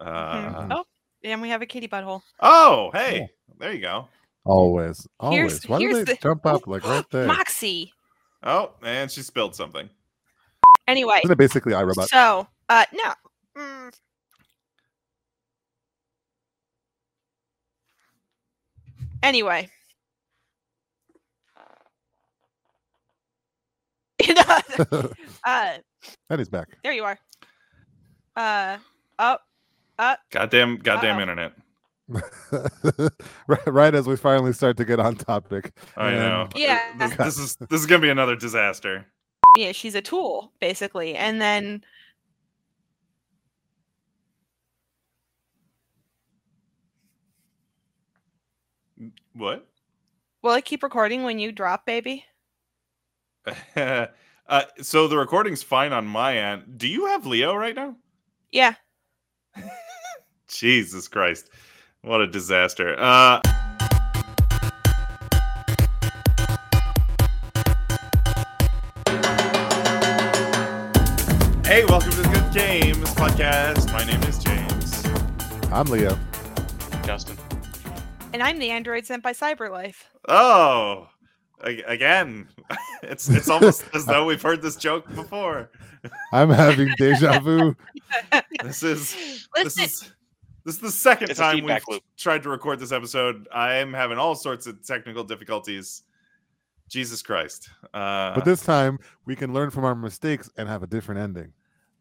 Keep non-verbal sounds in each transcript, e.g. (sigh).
Uh, Oh, and we have a kitty butthole. oh, hey, there you go. Always, Here's- always. Why here's do they the- jump up like right (gasps) there? Moxie. Oh, and she spilled something. Anyway, Isn't it basically iRobot? so uh no. Mm. Anyway. You (laughs) (laughs) uh and he's back. there you are. Uh oh uh Goddamn, goddamn Uh-oh. internet. (laughs) right, right as we finally start to get on topic. I and- know. Yeah. This, this is this is gonna be another disaster. yeah, she's a tool, basically. And then What? will it keep recording when you drop, baby? (laughs) uh, so the recording's fine on my end. Do you have Leo right now? Yeah. (laughs) Jesus Christ. What a disaster. Uh Hey, welcome to the Good Games podcast. My name is James. I'm Leo. Justin. And I'm the android sent by Cyberlife. Oh, again. (laughs) It's it's almost as though we've heard this joke before. I'm having deja vu. (laughs) This is this is this is the second It's time we've loop. tried to record this episode. I'm having all sorts of technical difficulties. Jesus Christ. Uh, But this time we can learn from our mistakes and have a different ending.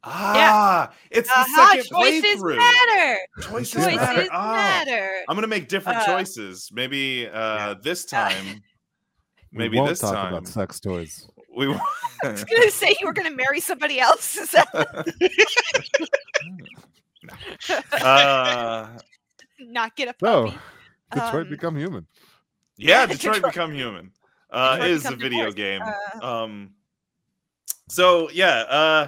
ah, it's the aha, second choices playthrough. matter. Choices, Choices matter. Ah, matter. I'm gonna make different Uh, choices. Maybe uh, this time. (laughs) We Maybe won't this talk time about sex toys. we. won't- (laughs) I was gonna say you were gonna marry somebody else. (laughs) Is (laughs) that uh, not get a So, puppy? Detroit Um, become human. yeah, Yeah, (laughs) Detroit Detroit- Become Human uh, Detroit is a video Divorced. game. Uh, Um, so yeah, uh,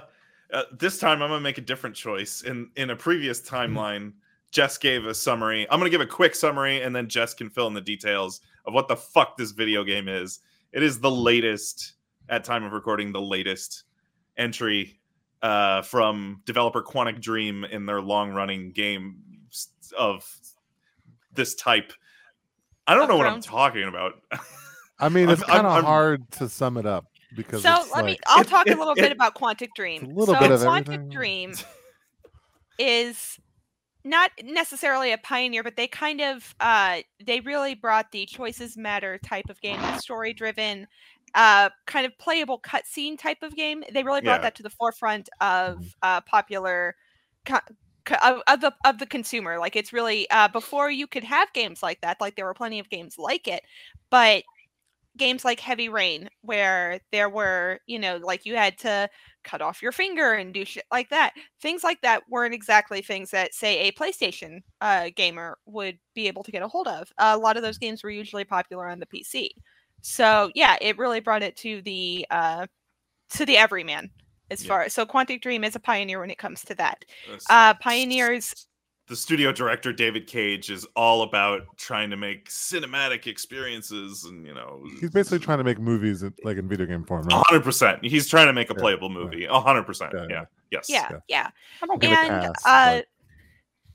uh, this time I'm gonna make a different choice. In in a previous timeline, Jess gave a summary. I'm gonna give a quick summary, and then Jess can fill in the details of what the fuck this video game is. It is the latest, at time of recording, the latest entry uh, from developer Quantic Dream in their long running game of this type. I don't know what I'm talking about. I mean, (laughs) it's I'm- I'm- kind of hard to sum it up because so it's let me. I'll talk it- a little it- bit about Quantic Dream. A little so bit of Quantic everything. Dream (laughs) is not necessarily a pioneer, but they kind of uh, they really brought the choices matter type of game, that story driven, uh, kind of playable cutscene type of game. They really brought Yeah. that to the forefront of Mhm. uh, popular. Co- co- of, of the of the consumer like it's really uh before you could have games like that like there were plenty of games like it but games like heavy rain where there were you know like you had to cut off your finger and do shit like that things like that weren't exactly things that say a playstation uh, gamer would be able to get a hold of a lot of those games were usually popular on the pc so yeah it really brought it to the uh to the everyman as Yeah. far so quantic dream is a pioneer when it comes to that This- uh pioneers the studio director David Cage is all about trying to make cinematic experiences, and you know, he's basically trying to make movies in- like in video game form. Right? hundred percent. He's trying to make a Yeah, playable right. movie. hundred percent. Yeah, Yeah. yeah. Yes. yeah Yeah. yeah I don't give a and pass, uh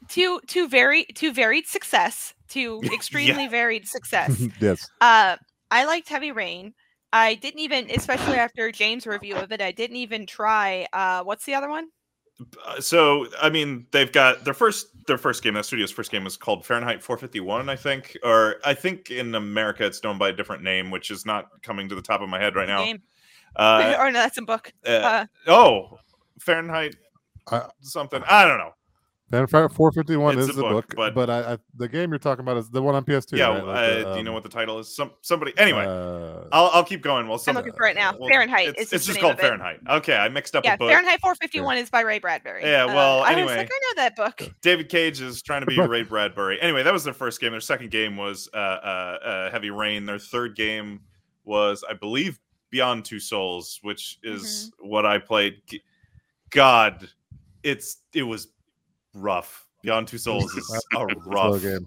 but- to to very to varied success to (laughs) extremely varied success (laughs) yes, uh i liked heavy rain i didn't even especially after james review of it i didn't even try uh what's the other one Uh, So I mean, they've got their first their first game. That studio's first game was called Fahrenheit 451, I think, or I think in America it's known by a different name, which is not coming to the top of my head right now. game Uh, (laughs) or no that's a book uh, uh, oh, Fahrenheit Uh, something. I don't know. Fanfare 451 It's is a the book, book, but- but, I, I, the game you're talking about is the one on PS2. yeah. right? Like uh, the, do you know um, what the title is? Some somebody. Anyway, uh, I'll I'll keep going. While i'm looking for it now well, fahrenheit It's, is it's the just called of it. Fahrenheit. Okay, I mixed up yeah a book. fahrenheit 451 is by ray bradbury Yeah, well, uh, i was anyway. like i know that book (laughs) David Cage is trying to be. Ray Bradbury. Anyway, that was their first game. Their second game was uh, uh, uh, Heavy Rain. Their third game was, I believe, Beyond Two Souls, which is what I played. God, it's it was rough. Beyond Two Souls is (laughs) a rough, game.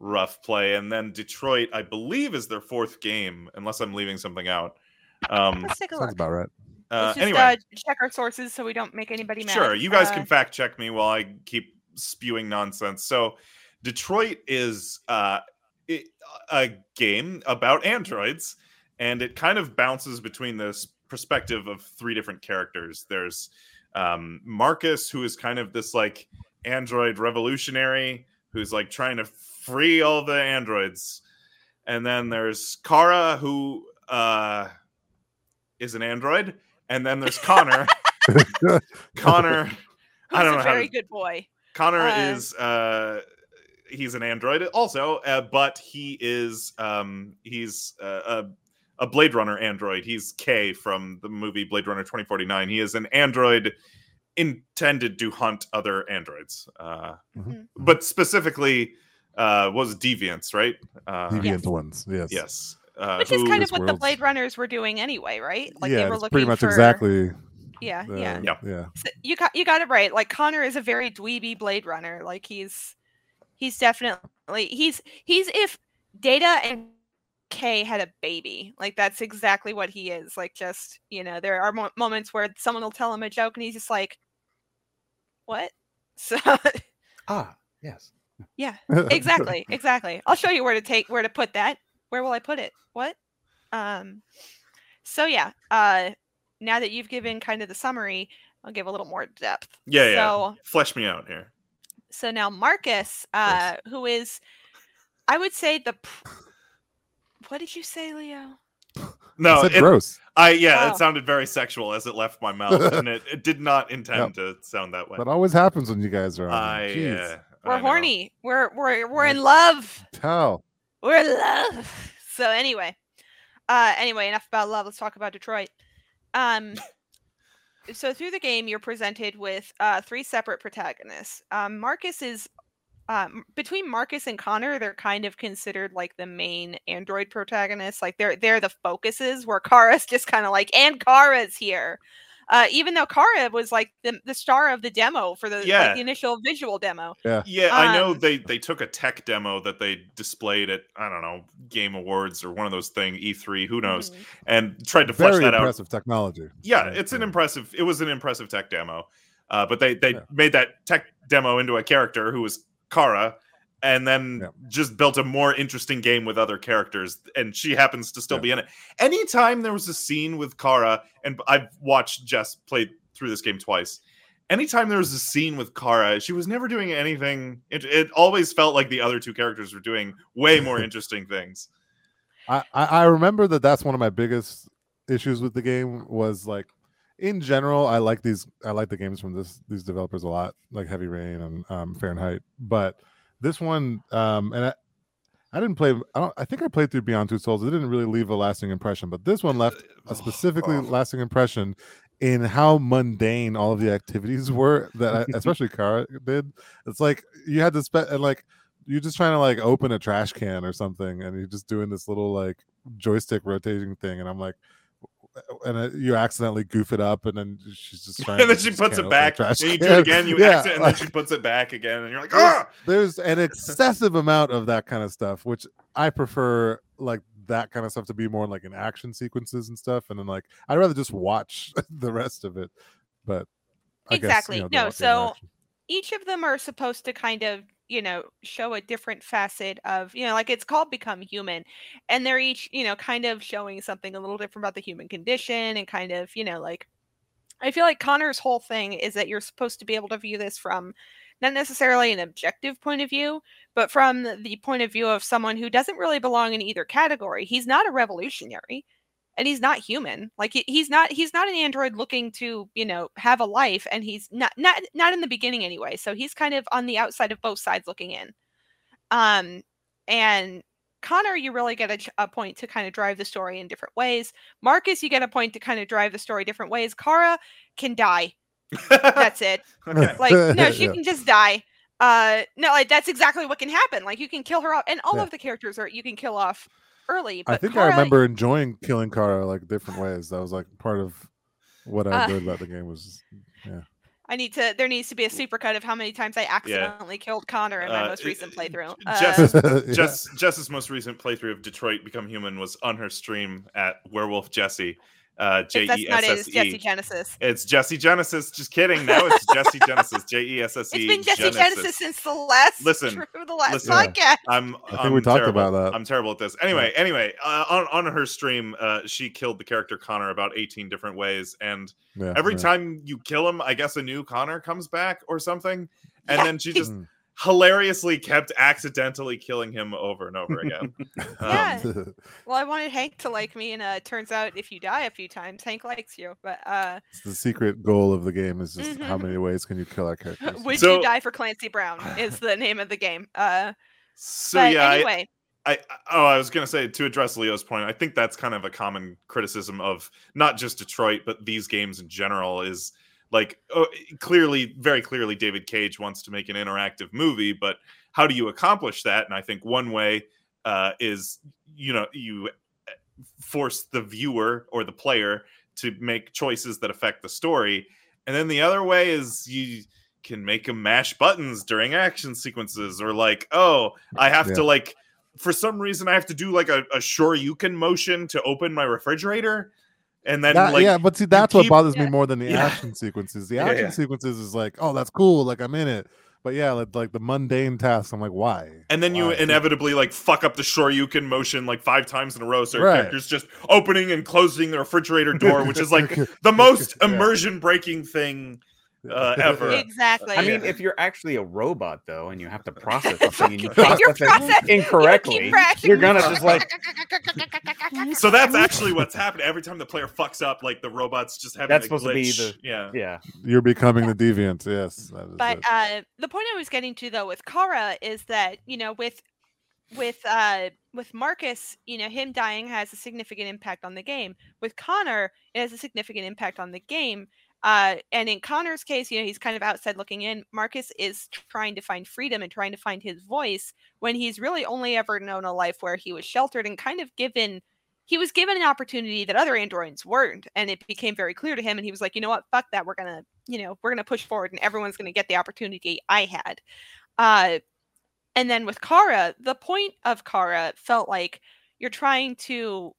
rough play. And then Detroit, I believe, is their fourth game, unless I'm leaving something out. Um, let's take a Sounds look about right. uh, let's just anyway, uh, check our sources so we don't make anybody mad Sure, you guys Uh, can fact check me while I keep spewing nonsense. So, Detroit is uh, it, a game about androids, and it kind of bounces between this perspective of three different characters. There's um, Marcus, who is kind of this like android revolutionary who's like trying to free all the androids. And then there's Kara, who uh, is an android. And then there's Connor. (laughs) Connor, I don't He's know a very to- good boy. Connor Uh, is uh, he's an android also, uh, but he is um, he's uh, a a Blade Runner android. He's K from the movie Blade Runner 2049. He is an android intended to hunt other androids, uh, Mhm. but specifically uh, was deviants, right? Uh, Deviant Yes. ones. Yes. Yes, uh, Which is who- kind of what the Blade Runners were doing anyway, right? Like yeah, they were looking pretty much for exactly. Yeah, the- yeah. Yeah. Yeah. So you got you got it right. Like Connor is a very dweeby Blade Runner. Like he's he's definitely he's he's if Data and K had a baby. Like that's exactly what he is. Like just you know, there are mo- moments where someone will tell him a joke and he's just like, "What?" (laughs) So Ah, yes. yeah, (laughs) exactly, exactly. I'll show you where to take where to put that. Where will I put it? What? Um. So yeah. Uh. Now that you've given kind of the summary, I'll give a little more depth. yeah, yeah. So Flesh me out here. so now Marcus, uh, who is, I would say the. pr- What did you say, Leo? No, It's it, gross. I yeah, Oh. it sounded very sexual as it left my mouth, and it, it did not (laughs) intend to sound that way. That always happens when you guys are on. I, here. uh, We're I know. horny. We're we're we're in love. Tell. We're in love. (laughs) So anyway, uh, anyway, enough about love. Let's talk about Detroit. Um, (laughs) so through the game, you're presented with uh, three separate protagonists. Um, Marcus is um, between Marcus and Connor. They're kind of considered like the main android protagonists. Like they're they're the focuses. Where Kara's just kind of like, and Kara's here. Uh, even though Kara was like the, the star of the demo for the, Yeah. like, the initial visual demo. Yeah, Yeah. I know Um, they they took a tech demo that they displayed at I don't know Game Awards or one of those thing E3, who knows, Mhm. and tried to flesh Very that out. impressive technology. Yeah, Right, it's an impressive. It was an impressive tech demo, uh, but they they Yeah. made that tech demo into a character who was Kara, and then Yeah. just built a more interesting game with other characters, and she happens to still Yeah. be in it. Anytime there was a scene with Kara, and I've watched Jess play through this game twice. Anytime there was a scene with Kara, she was never doing anything. It, it always felt like the other two characters were doing way more (laughs) interesting things. I, I I remember that that's one of my biggest issues with the game was like in general I like these I like the games from this these developers a lot like Heavy Rain and um, Fahrenheit but this one um and I I didn't play I don't I think I played through Beyond Two Souls. It didn't really leave a lasting impression but this one left a specifically Oh. lasting impression in how mundane all of the activities (laughs) were that I, (laughs) especially Kara did. It's like you had to spend and like you're just trying to like open a trash can or something and you're just doing this little like joystick rotating thing and i'm like and uh, you accidentally goof it up and then she's just (laughs) trying and to then she puts it back. trash And you do it again. You (laughs) Yeah, exit, and like, then she puts it back again, and you're like, there's, ah. there's an (laughs) excessive amount of that kind of stuff which i prefer like that kind of stuff to be more like in action sequences and stuff and then like i'd rather just watch the rest of it but I guess, Exactly. you know, No, the- the so- each of them are supposed to kind of you know show a different facet of you know like it's called become human and they're each you know kind of showing something a little different about the human condition and kind of you know like i feel like connor's whole thing is that you're supposed to be able to view this from not necessarily an objective point of view but from the- point of view of someone who doesn't really belong in either category. He's not a revolutionary and he's not human like he- he's not he's not an android looking to you know have a life and he's not not not in the beginning anyway so he's kind of on the outside of both sides looking in. Um and connor you really get a, a point to kind of drive the story in different ways. Marcus you get a point to kind of drive the story different ways. Kara can die. (laughs) That's it. Okay. like (laughs) no she Yeah. can just die. Uh no like that's exactly what can happen. Like you can kill her off and all Yeah. of the characters are you can kill off early but I think Kara, I remember enjoying killing Kara like different ways. That was like part of what I Uh, about the game was yeah. I need to. There needs to be a supercut of how many times I accidentally killed Connor in my Uh, most recent uh, playthrough. Jess- Uh, (laughs) Yeah. Jess Jess's most recent playthrough of Detroit Become Human was on her stream at Werewolf Jesse, Uh, J If that's E not S it, S it's Jesse E. Genesis. It's Jesse Genesis. Just kidding. Now it's Jesse Genesis. J E S S It's E. been Jesse Genesis since the last Listen, true, (laughs) the last listen. podcast. I'm. I think I'm we talked terrible. about that. I'm terrible at this. Anyway, anyway, uh, on on her stream, uh, she killed the character Connor about 18 different ways, and Yeah, every yeah. time you kill him, I guess a new Connor comes back or something, and Yeah. then she just Mm. Hilariously kept accidentally killing him over and over again. (laughs) Yeah. Um, (laughs) Well, I wanted Hank to like me, and uh, it turns out if you die a few times, Hank likes you. But uh, It's the secret goal of the game is just how Mhm. many ways can you kill our (laughs) characters? would So- you die for Clancy Brown? Is the name of the game. Uh, so but yeah, I- anyway, I oh, I was gonna say to address Leo's point. I think that's kind of a common criticism of not just Detroit, but these games in general. Is like oh, clearly, very clearly, David Cage wants to make an interactive movie, but how do you accomplish that? And I think one way uh, is you know you uh, force the viewer or the player to make choices that affect the story, and then the other way is you can make them mash buttons during action sequences or like oh i have Yeah. to like for some reason i have to do like a, a sure you can motion to open my refrigerator and then That- like yeah, but see, that's what keep- bothers me more than the Yeah. action sequences. The action yeah. sequences is like, oh, that's cool, like I'm in it. But yeah, like, like the mundane tasks, I'm like, why? and then you inevitably like fuck up the can motion like five times in a row so Right. character's just opening and closing the refrigerator door which is like (laughs) the most immersion breaking thing uh, (laughs) ever. exactly. I mean, Yeah. if you're actually a robot though, and you have to process (laughs) something and you You're process it processing- incorrectly, crashing you're gonna just like (laughs) so that's actually what's happening every time the player fucks up like the robot's just having That's a supposed to be the- yeah yeah. You're becoming the deviant. Yes, that is but it. uh, the point I was getting to though with Kara is that you know with with uh with Marcus, you know, him dying has a significant impact on the game. With Connor, it has a significant impact on the game. Uh, and in Connor's case, you know, he's kind of outside looking in. Marcus is trying to find freedom and trying to find his voice when he's really only ever known a life where he was sheltered and kind of given he was given an opportunity that other androids weren't and it became very clear to him and he was like you know what fuck that we're gonna you know we're gonna push forward and everyone's gonna get the opportunity i had uh and then with kara the point of kara felt like you're trying to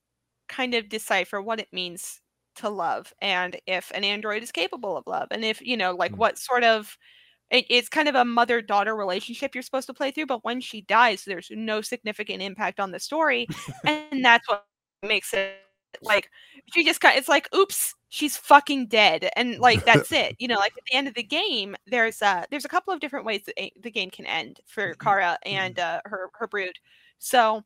kind of decipher what it means to love and if an android is capable of love and if you know like Mm. what sort of it, it's kind of a mother daughter relationship you're supposed to play through but when she dies there's no significant impact on the story and that's what makes it like she just kind it's like oops she's fucking dead and like (laughs) that's it you know like at the end of the game there's uh there's a couple of different ways that a- the game can end for kara and uh her her brood so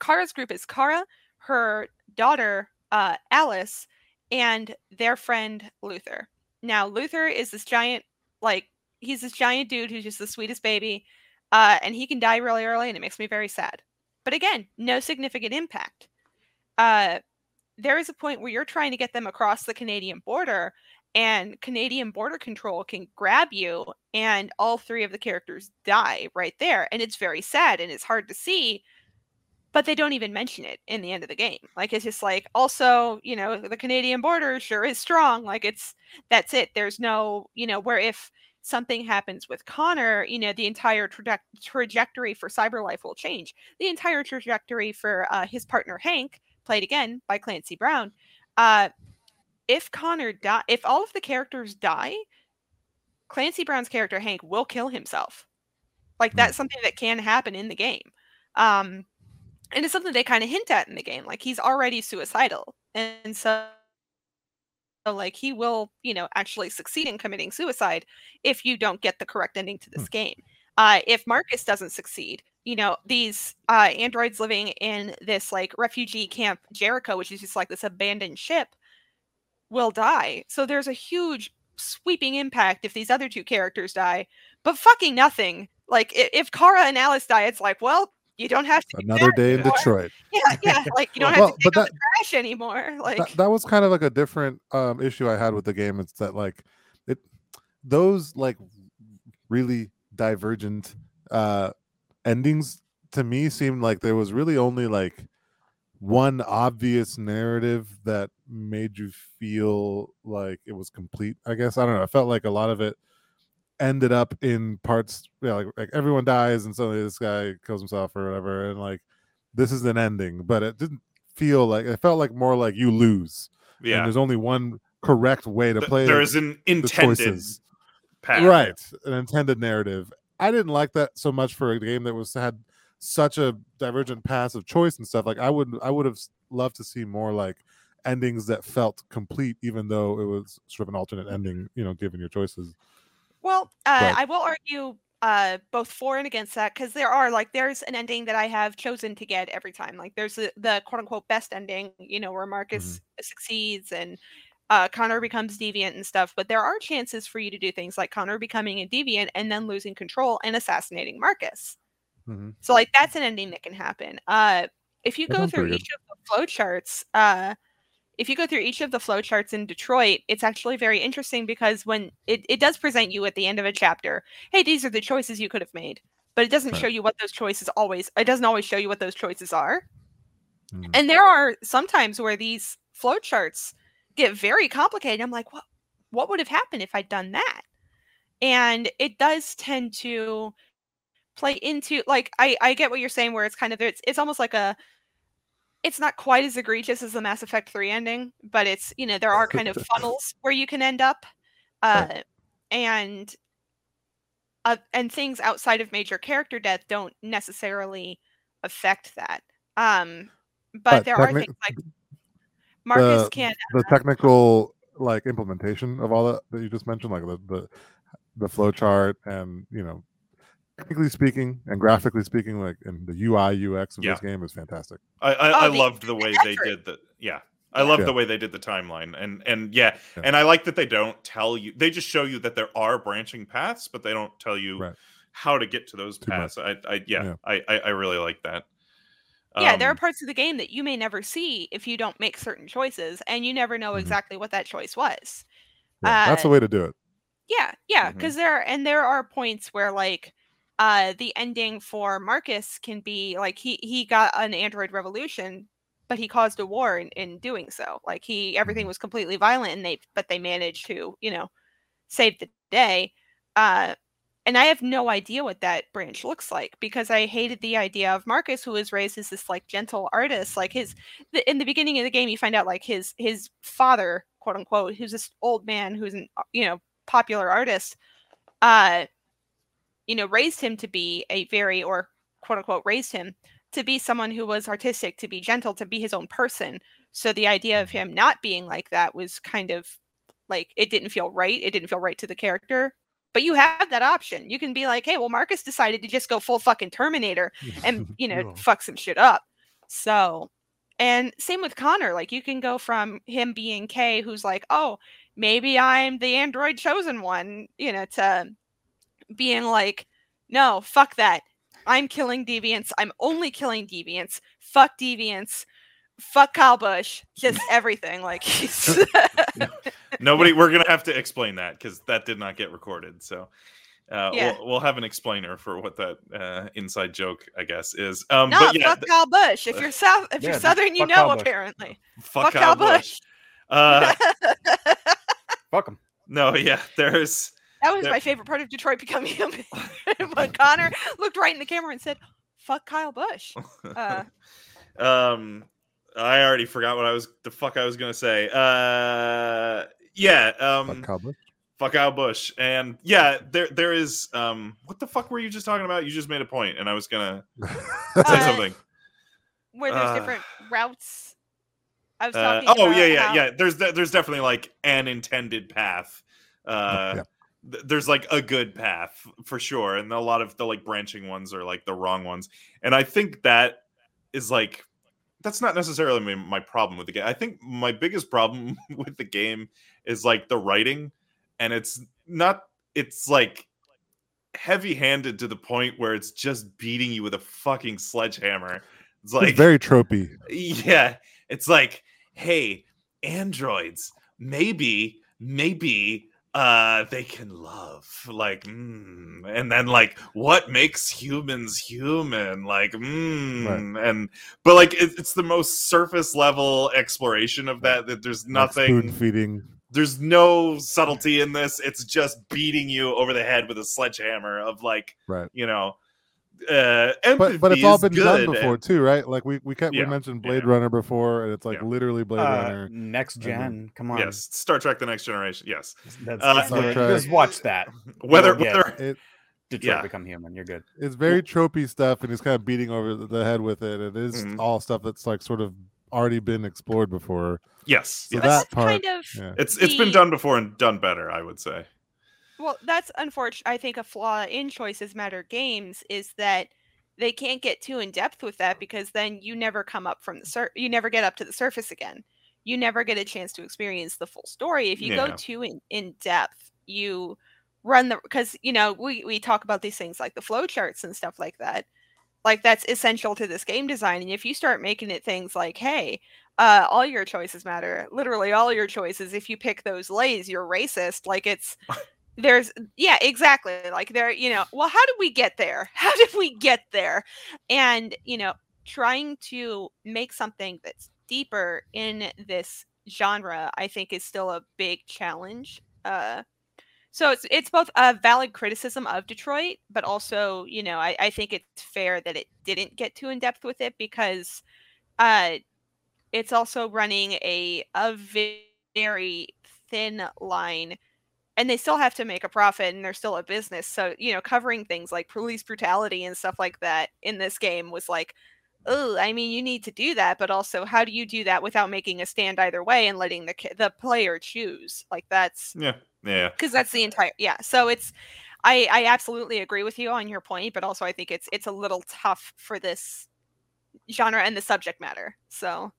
kara's group is kara her daughter uh alice and their friend luther now luther is this giant like he's this giant dude who's just the sweetest baby uh and he can die really early and it makes me very sad but again no significant impact uh, there is a point where you're trying to get them across the Canadian border, and Canadian border control can grab you, and all three of the characters die right there. And it's very sad and it's hard to see, but they don't even mention it in the end of the game. Like, it's just like, also, you know, the Canadian border sure is strong. Like, it's that's it. There's no, you know, where if something happens with Connor, you know, the entire traje- trajectory for Cyberlife will change. The entire trajectory for uh, his partner Hank played again by Clancy Brown. Uh, if Connor die, if all of the characters die, Clancy Brown's character Hank will kill himself. Like Hmm. that's something that can happen in the game. Um, and it's something they kind of hint at in the game. Like he's already suicidal, and so like he will, you know, actually succeed in committing suicide if you don't get the correct ending to this game. Uh, if Marcus doesn't succeed, you know, these uh, androids living in this like refugee camp Jericho, which is just like this abandoned ship, will die. So there's a huge sweeping impact if these other two characters die, but fucking nothing. Like i- if Kara and Alice die, it's like, well, you don't have to Another that day in. Detroit. (laughs) Yeah, yeah. Like you don't Well, have to take but the trash anymore. (laughs) Like that, that was kind of like a different um issue I had with the game. It's that like it those like really divergent uh endings to me seemed like there was really only like one obvious narrative that made you feel like it was complete. I guess I don't know. I felt like a lot of it ended up in parts yeah, like like everyone dies and suddenly this guy kills himself or whatever and like this is an ending, but it didn't feel like it felt like more like you lose Yeah. there's only one correct way to play There is an intended path. right an intended narrative i didn't like that so much for a game that was had such a divergent paths of choice and stuff like i would i would have loved to see more like endings that felt complete even though it was sort of an alternate ending you know given your choices Well, uh, I will argue uh, both for and against that because there are like there's an ending that I have chosen to get every time. Like there's the, the quote unquote best ending, you know, where Marcus succeeds and uh, Connor becomes deviant and stuff. But there are chances for you to do things like Connor becoming a deviant and then losing control and assassinating Marcus. Mhm. So like that's an ending that can happen. Uh, if you That go through each of the flow charts, uh, if you go through each of the flow charts in Detroit, it's actually very interesting because when it, it does present you at the end of a chapter, hey, these are the choices you could have made. But it doesn't Right. show you what those choices always it doesn't always show you what those choices are. Mhm. And there are sometimes where these flow charts get very complicated. I'm like, what what would have happened if I'd done that? And it does tend to play into like I I get what you're saying where it's kind of it's it's almost like a it's not quite as egregious as the Mass Effect 3 ending, but it's you know there are kind of (laughs) funnels where you can end up uh Right. and uh, and things outside of major character death don't necessarily affect that. Um but, But there are things like (laughs) Marcus the- can the technical like implementation of all that that you just mentioned like the the, the flow chart and you know technically speaking and graphically speaking like and the ui ux of Yeah. this game is fantastic I I, I Oh, the- loved the way they did the yeah. I love Yeah. the way they did the timeline and and yeah, Yeah. and I like that they don't tell you they just show you that there are branching paths, but they don't tell you Right. how to get to those Too paths. I I yeah, Yeah. I, I I really like that. yeah, there are Um, parts of the game that you may never see if you don't make certain choices, and you never know Mhm. exactly what that choice was. yeah, that's the Uh, way to do it Yeah, yeah, because there and there are points where like uh the ending for Marcus can be like he he got an android revolution, but he caused a war in, in doing so. Like he everything Mhm. was completely violent and they but they managed to, you know, save the day. Uh and I have no idea what that branch looks like because I hated the idea of Marcus, who was raised as this like gentle artist. Like his, the, in the beginning of the game, you find out like his his father, quote unquote, who's this old man who's an you know popular artist, uh, you know, raised him to be a very or quote unquote raised him to be someone who was artistic, to be gentle, to be his own person. So the idea of mm-hmm. him not being like that was kind of like it didn't feel right. It didn't feel right to the character. But you have that option. You can be like, hey, well, Marcus decided to just go full fucking Terminator and (laughs) you know fuck some shit up. So, and same with Connor. Like you can go from him being K, who's like, oh, maybe I'm the android chosen one, you know, to being like, no, fuck that. I'm killing deviants. I'm only killing deviants. Fuck deviants. Fuck Kyle Busch. Just (laughs) everything. Like (laughs) he's Nobody, we're gonna have to explain that because that did not get recorded. So uh, Yeah. we'll, we'll have an explainer for what that uh, inside joke, I guess, is. Um, no, but yeah, fuck Kyle Busch. If you're south, if Yeah, you're southern, you know. Kyle Busch. Apparently, fuck, Kyle Busch. Uh, (laughs) Fuck him. no, yeah, there's That was There- my favorite part of Detroit becoming human. (laughs) when Connor looked right in the camera and said, "Fuck Kyle Busch." Uh, (laughs) um, I already forgot what I was the fuck I was gonna say. Uh, yeah, um, Fuck Kyle Busch. fuck Kyle Busch, and yeah, there there is um, what the fuck were you just talking about? You just made a point, and I was gonna (laughs) say Uh, something. where there's Uh, different routes. I was Uh, oh about yeah, yeah, how- yeah. There's there's definitely like an intended path. Uh, yeah. Th- there's like a good path for sure, and a lot of the like branching ones are like the wrong ones. And I think that is like that's not necessarily my, my problem with the game. I think my biggest problem (laughs) with the game is like the writing, and it's not. It's like heavy-handed to the point where it's just beating you with a fucking sledgehammer. It's like it's very tropey. (laughs) yeah it's like hey androids maybe maybe uh they can love like mm. and then like what makes humans human like mm. and but like it, it's the most surface level exploration of that that there's nothing spoon feeding. there's no subtlety in this it's just beating you over the head with a sledgehammer of like Right. you know uh, empathy but but it's all been done before and- too, right? Like we we kept Yeah, we mentioned Blade yeah. Runner before, and it's like Yeah. literally Blade Uh, Runner. next And then- gen. Come on. yes, Star Trek: The Next Generation. Yes, That's, Uh, that's Star Trek. just watch that. (laughs) whether You'll whether It Detroit Yeah. become human. You're good. it's very tropey stuff, and he's kind of beating over the- the head with it. It is Mhm. all stuff that's like sort of already been explored before. yes, So yes. That that's part- kind of Yeah. it's it's been done before and done better. I would say. Well, that's unfortunate. I think a flaw in Choices Matter games is that they can't get too in depth with that because then you never come up from the sur- you never get up to the surface again. You never get a chance to experience the full story. If you Yeah. go too in, in depth, you run the because you know we we talk about these things like the flow charts and stuff like that. Like that's essential to this game design. And if you start making it things like, hey, uh, all your choices matter, literally all your choices. If you pick those lays, you're racist. Like it's (laughs) there's yeah exactly like there you know well how did we get there? (laughs) How did we get there? And you know trying to make something that's deeper in this genre i think is still a big challenge uh so it's it's both a valid criticism of detroit but also you know i, I think it's fair that it didn't get too in depth with it because uh it's also running a a very thin line and they still have to make a profit and they're still a business so you know covering things like police brutality and stuff like that in this game was like oh i mean you need to do that but also how do you do that without making a stand either way and letting the the player choose like that's Yeah, yeah. because that's the entire yeah so it's i i absolutely agree with you on your point but also i think it's it's a little tough for this genre and the subject matter so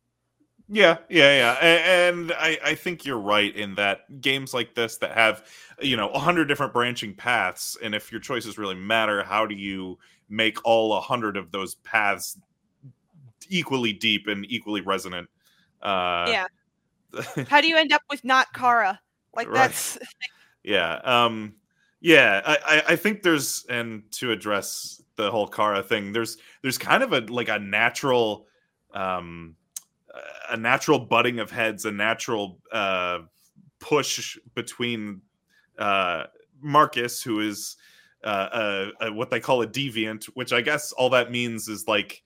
Yeah, yeah, yeah, and I, I think you're right in that games like this that have, you know, a hundred different branching paths, and if your choices really matter, how do you make all a hundred of those paths equally deep and equally resonant? Uh, yeah (laughs) how do you end up with not kara like Right. that's yeah um yeah I, I i think there's and to address the whole kara thing there's there's kind of a like a natural um a natural butting of heads a natural uh push between uh marcus who is uh, uh, uh what they call a deviant which i guess all that means is like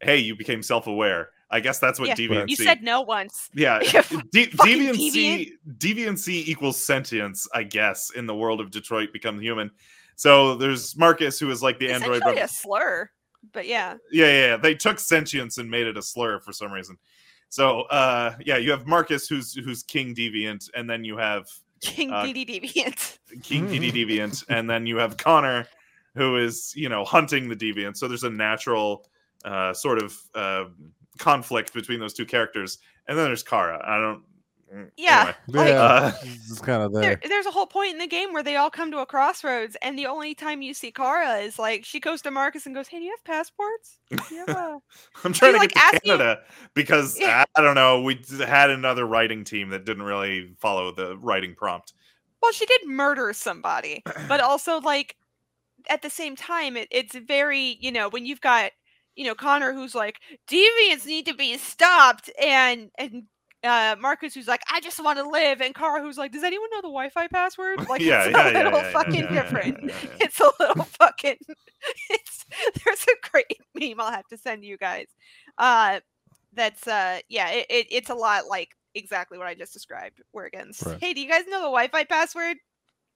hey you became self-aware. I guess that's what Yeah, deviancy you said no once. Yeah, (laughs) de- deviancy deviancy equals sentience, I guess, in the world of Detroit Become Human. So there's Marcus, who is like the android. essentially a slur but yeah. Yeah, yeah, yeah, they took sentience and made it a slur for some reason. So uh, yeah, you have Marcus, who's who's King Deviant, and then you have king Uh, DD deviant (laughs) King Mm. DD Deviant, and then you have Connor, who is you know hunting the Deviant. So there's a natural uh, sort of uh, conflict between those two characters, and then there's Kara. I don't. Mm, Yeah. anyway. (laughs) Like- yeah, Uh, it's kind of there, there. there's a whole point in the game where they all come to a crossroads and the only time you see Kara is like she goes to Marcus and goes, Hey, do you have passports? Do you (laughs) I'm trying to like, get to ask you- Canada because Yeah. I don't know. We had another writing team that didn't really follow the writing prompt. well, she did murder somebody, but (clears throat) also like at the same time, it, it's very, you know, when you've got, you know, Connor who's like, deviants need to be stopped, and and uh Marcus who's like, I just want to live, and Kara who's like, Does anyone know the Wi-Fi password? (laughs) Like yeah, it's yeah, a yeah, little yeah, yeah, fucking yeah, yeah, different. yeah, yeah. it's a little (laughs) fucking it's there's a great (laughs) meme I'll have to send you guys. Uh that's uh yeah, it, it it's a lot like exactly what I just described. Where again, s- Right. hey, do you guys know the Wi-Fi password?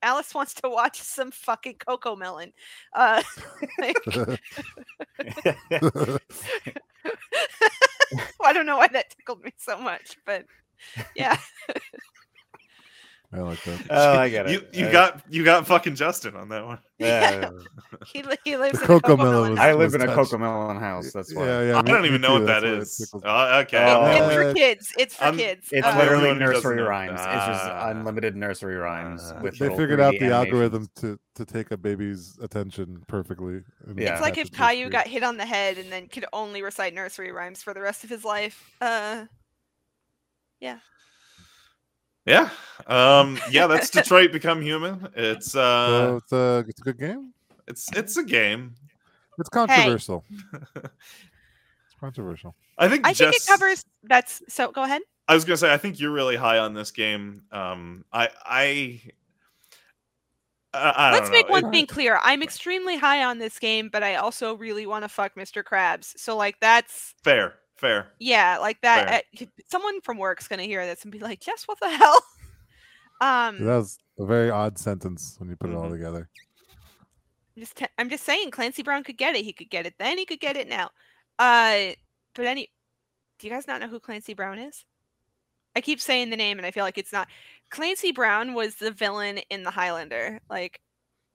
Alice wants to watch some fucking Coco Melon. Uh like, (laughs) I don't know why that tickled me so much, but yeah. (laughs) (laughs) I like that. (laughs) Oh, I get it. You you Uh, got you got fucking Justin on that one. (laughs) Yeah. (laughs) He, li- he lives The in a Coco Coco Melon Melon. was- house. I live in a touched. Coco Melon house. That's why. Yeah, yeah. I me- don't even know too, what that's why it is. tickles. Oh, okay. Oh. It's for Uh, kids. It's for I'm- kids. It's Uh, literally nursery know. rhymes. it's just Ah. unlimited nursery rhymes Ah. with They figured out the animations. algorithm to to take a baby's attention perfectly. Yeah. It's like if it Caillou got hit on the head and then could only recite nursery rhymes for the rest of his life. Uh, yeah. Um. Yeah. That's Detroit Become Human. It's So uh. it's a it's a good game. It's it's a game. It's controversial. (laughs) it's controversial. I think. I think it covers. That's so. Go ahead. I was gonna say I think you're really high on this game. Um, I I I, I Let's don't make one It- thing clear. I'm extremely high on this game, but I also really want to fuck Mr. Krabs. So like that's fair, fair. yeah, like that. uh, someone from work's gonna hear this and be like, "Yes, what the hell?" (laughs) Um, That was a very odd sentence when you put it all Mhm. together. just te- I'm just saying, Clancy Brown could get it. He could get it then. He could get it now. Uh, but any, do you guys not know who Clancy Brown is? I keep saying the name, and I feel like it's not. Clancy Brown was the villain in The Highlander. Like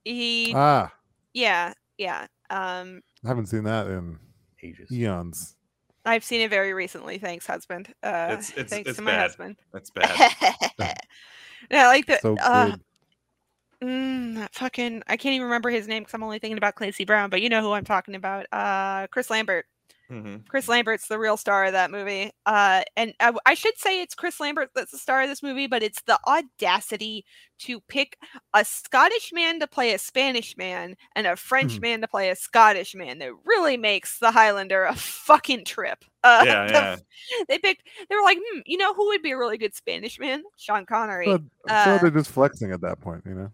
he, Ah, yeah, yeah. Um, I haven't seen that in Ages. eons. I've seen it very recently. Thanks, husband. Uh, It's- it's- thanks it's to my bad. husband. That's (laughs) bad. (laughs) yeah, like the So uh. Mm, that fucking I can't even remember his name because I'm only thinking about Clancy Brown, but you know who I'm talking about. Uh, Chris Lambert. Hmm Chris Lambert's the real star of that movie. Uh, and I should say it's Chris Lambert that's the star of this movie, but it's the audacity to pick a Scottish man to play a Spanish man and a French Hmm. man to play a Scottish man that really makes the Highlander a fucking trip. (laughs) Uh, Yeah, the yeah. They picked. They were like, hmm, you know who would be a really good Spanish man? Sean Connery. But I feel uh, they're just flexing at that point, you know.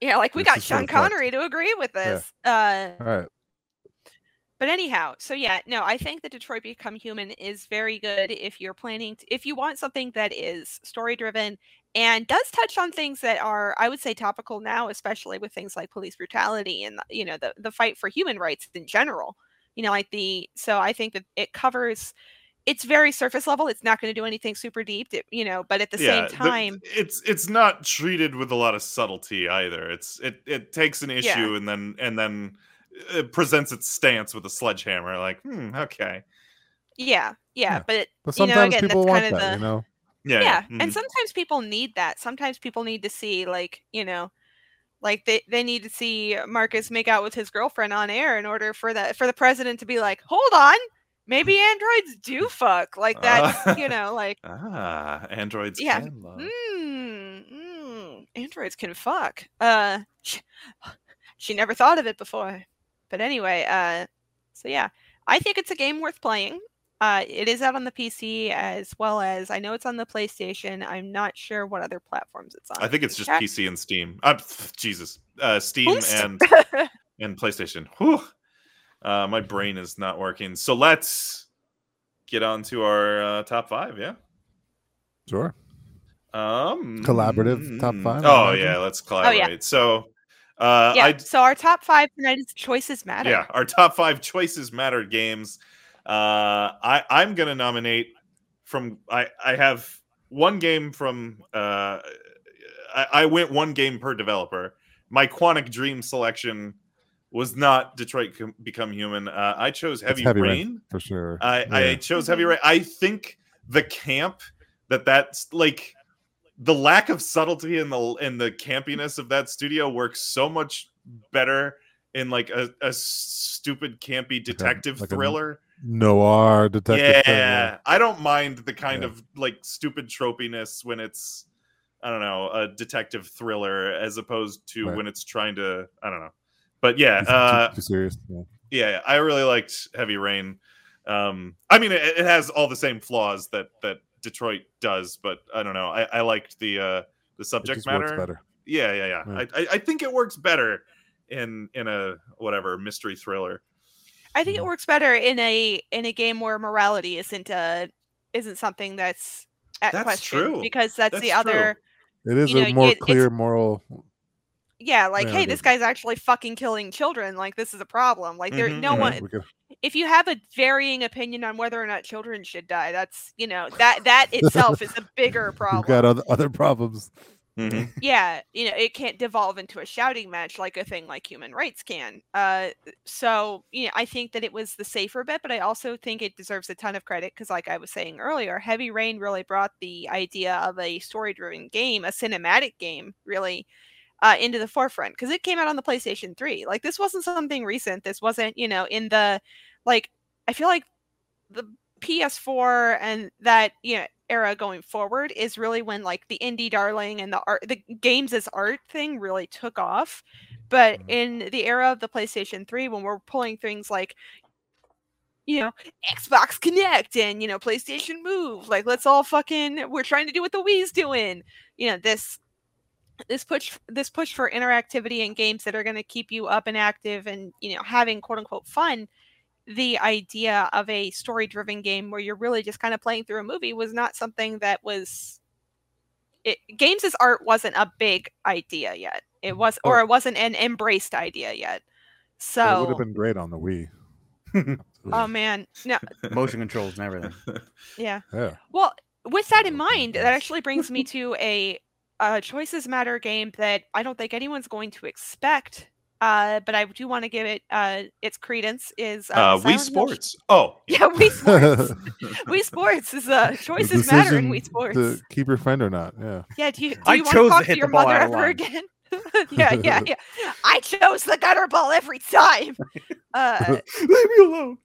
Yeah, like we It's got Sean of flex. Connery to agree with Yeah. this. Uh, All right, but anyhow, so yeah, no, I think that Detroit Become Human is very good if you're planning, to, if you want something that is story driven and does touch on things that are, I would say, topical now, especially with things like police brutality and you know the the fight for human rights in general. You know, like the so I think that it covers. It's very surface level. It's not going to do anything super deep, you know. But at the yeah, same the- time, it's it's not treated with a lot of subtlety either. It's it it takes an issue Yeah. and then and then it presents its stance with a sledgehammer. Like, hmm, okay, yeah, yeah. Yeah. But but You know, sometimes again, people that's want kind of that, the- you know. yeah, yeah, mhm. and sometimes people need that sometimes people need to see like you know like they, they need to see marcus make out with his girlfriend on air in order for that for the president to be like hold on maybe (laughs) androids do fuck like that's you know like (laughs) ah, androids Yeah. can love. mm, mm, androids can fuck uh she, (gasps) she never thought of it before but anyway uh so yeah i think it's a game worth playing uh, it is out on the PC as well as I know it's on the PlayStation. I'm not sure what other platforms it's on. I think it's just Check. PC and Steam. Uh, Jesus, uh, Steam Oops. and (laughs) and PlayStation. Whew. Uh, my brain is not working. So let's get on to our uh, top five. Yeah. Sure. Um, Collaborative top five, Oh yeah, let's collaborate. yeah. So, uh, yeah. I so our top five tonight is choices matter. yeah, our top five choices matter games. Uh, I I'm gonna nominate from I I have one game from uh, I, I went one game per developer. My Quantic Dream selection was not Detroit Com- Become Human. Uh, I chose Heavy, Heavy Rain. Rain. for sure. I, I chose Heavy Mhm. Rain. I think the camp that that's like the lack of subtlety in the in the campiness of that studio works so much better in like a, a stupid campy detective like a thriller. noir detective. yeah, I don't mind the kind Yeah. of like stupid tropiness when it's I don't know a detective thriller as opposed to Right. when it's trying to I don't know. But yeah, too- uh, too serious. Yeah. yeah, I really liked Heavy Rain. Um, I mean, it, it has all the same flaws that that Detroit does, but I don't know. I, I liked the uh, the It subject works matter. better. Yeah, yeah, yeah. Right. I, I I think it works better in in a whatever mystery thriller. I think it works better in a in a game where morality isn't a isn't something that's at That's question true. because that's, the true. other It is a know, more it- clear moral. yeah like hey this guy's actually fucking killing children like this is a problem like there Mhm, no mhm. one could, if you have a varying opinion on whether or not children should die that's you know that that itself is a bigger (laughs) problem we've got other, other problems. Mhm. (laughs) yeah you know it can't devolve into a shouting match like a thing like human rights can uh so you know i think that it was the safer bet but i also think it deserves a ton of credit because like i was saying earlier heavy rain really brought the idea of a story driven game a cinematic game really uh, into the forefront because it came out on the playstation 3 like this wasn't something recent this wasn't you know in the like i feel like the ps4 and that you know era going forward is really when like the indie darling and the art the games as art thing really took off but Mhm. in the era of the playstation 3 when we're pulling things like you know xbox Kinect and you know playstation move like let's all fucking we're trying to do what the wii's doing you know this this push this push for interactivity in games that are going to keep you up and active and you know having quote unquote fun the idea of a story driven game where you're really just kind of playing through a movie was not something that was it, games as art wasn't a big idea yet it was oh. or Oh. it wasn't an embraced idea yet so it would have been great on the Wii. (laughs) oh man no (laughs) Motion controls and everything. yeah yeah. Well, with that in That would be mind, that actually brings me to a, a choices matter game that I don't think anyone's going to expect. Uh, but I do want to give it uh, its credence. Is uh, Uh, Wii Silent Hill sh- Sports. Oh, (laughs) Yeah, Wii Sports. (laughs) Wii Sports is uh, choices matter in decision Wii Sports. To keep your friend or not? Yeah. Yeah, do you, do you want to to talk hit to your mother ever line. again? (laughs) yeah, yeah, yeah. I chose the gutter ball every time. Uh, Leave me alone.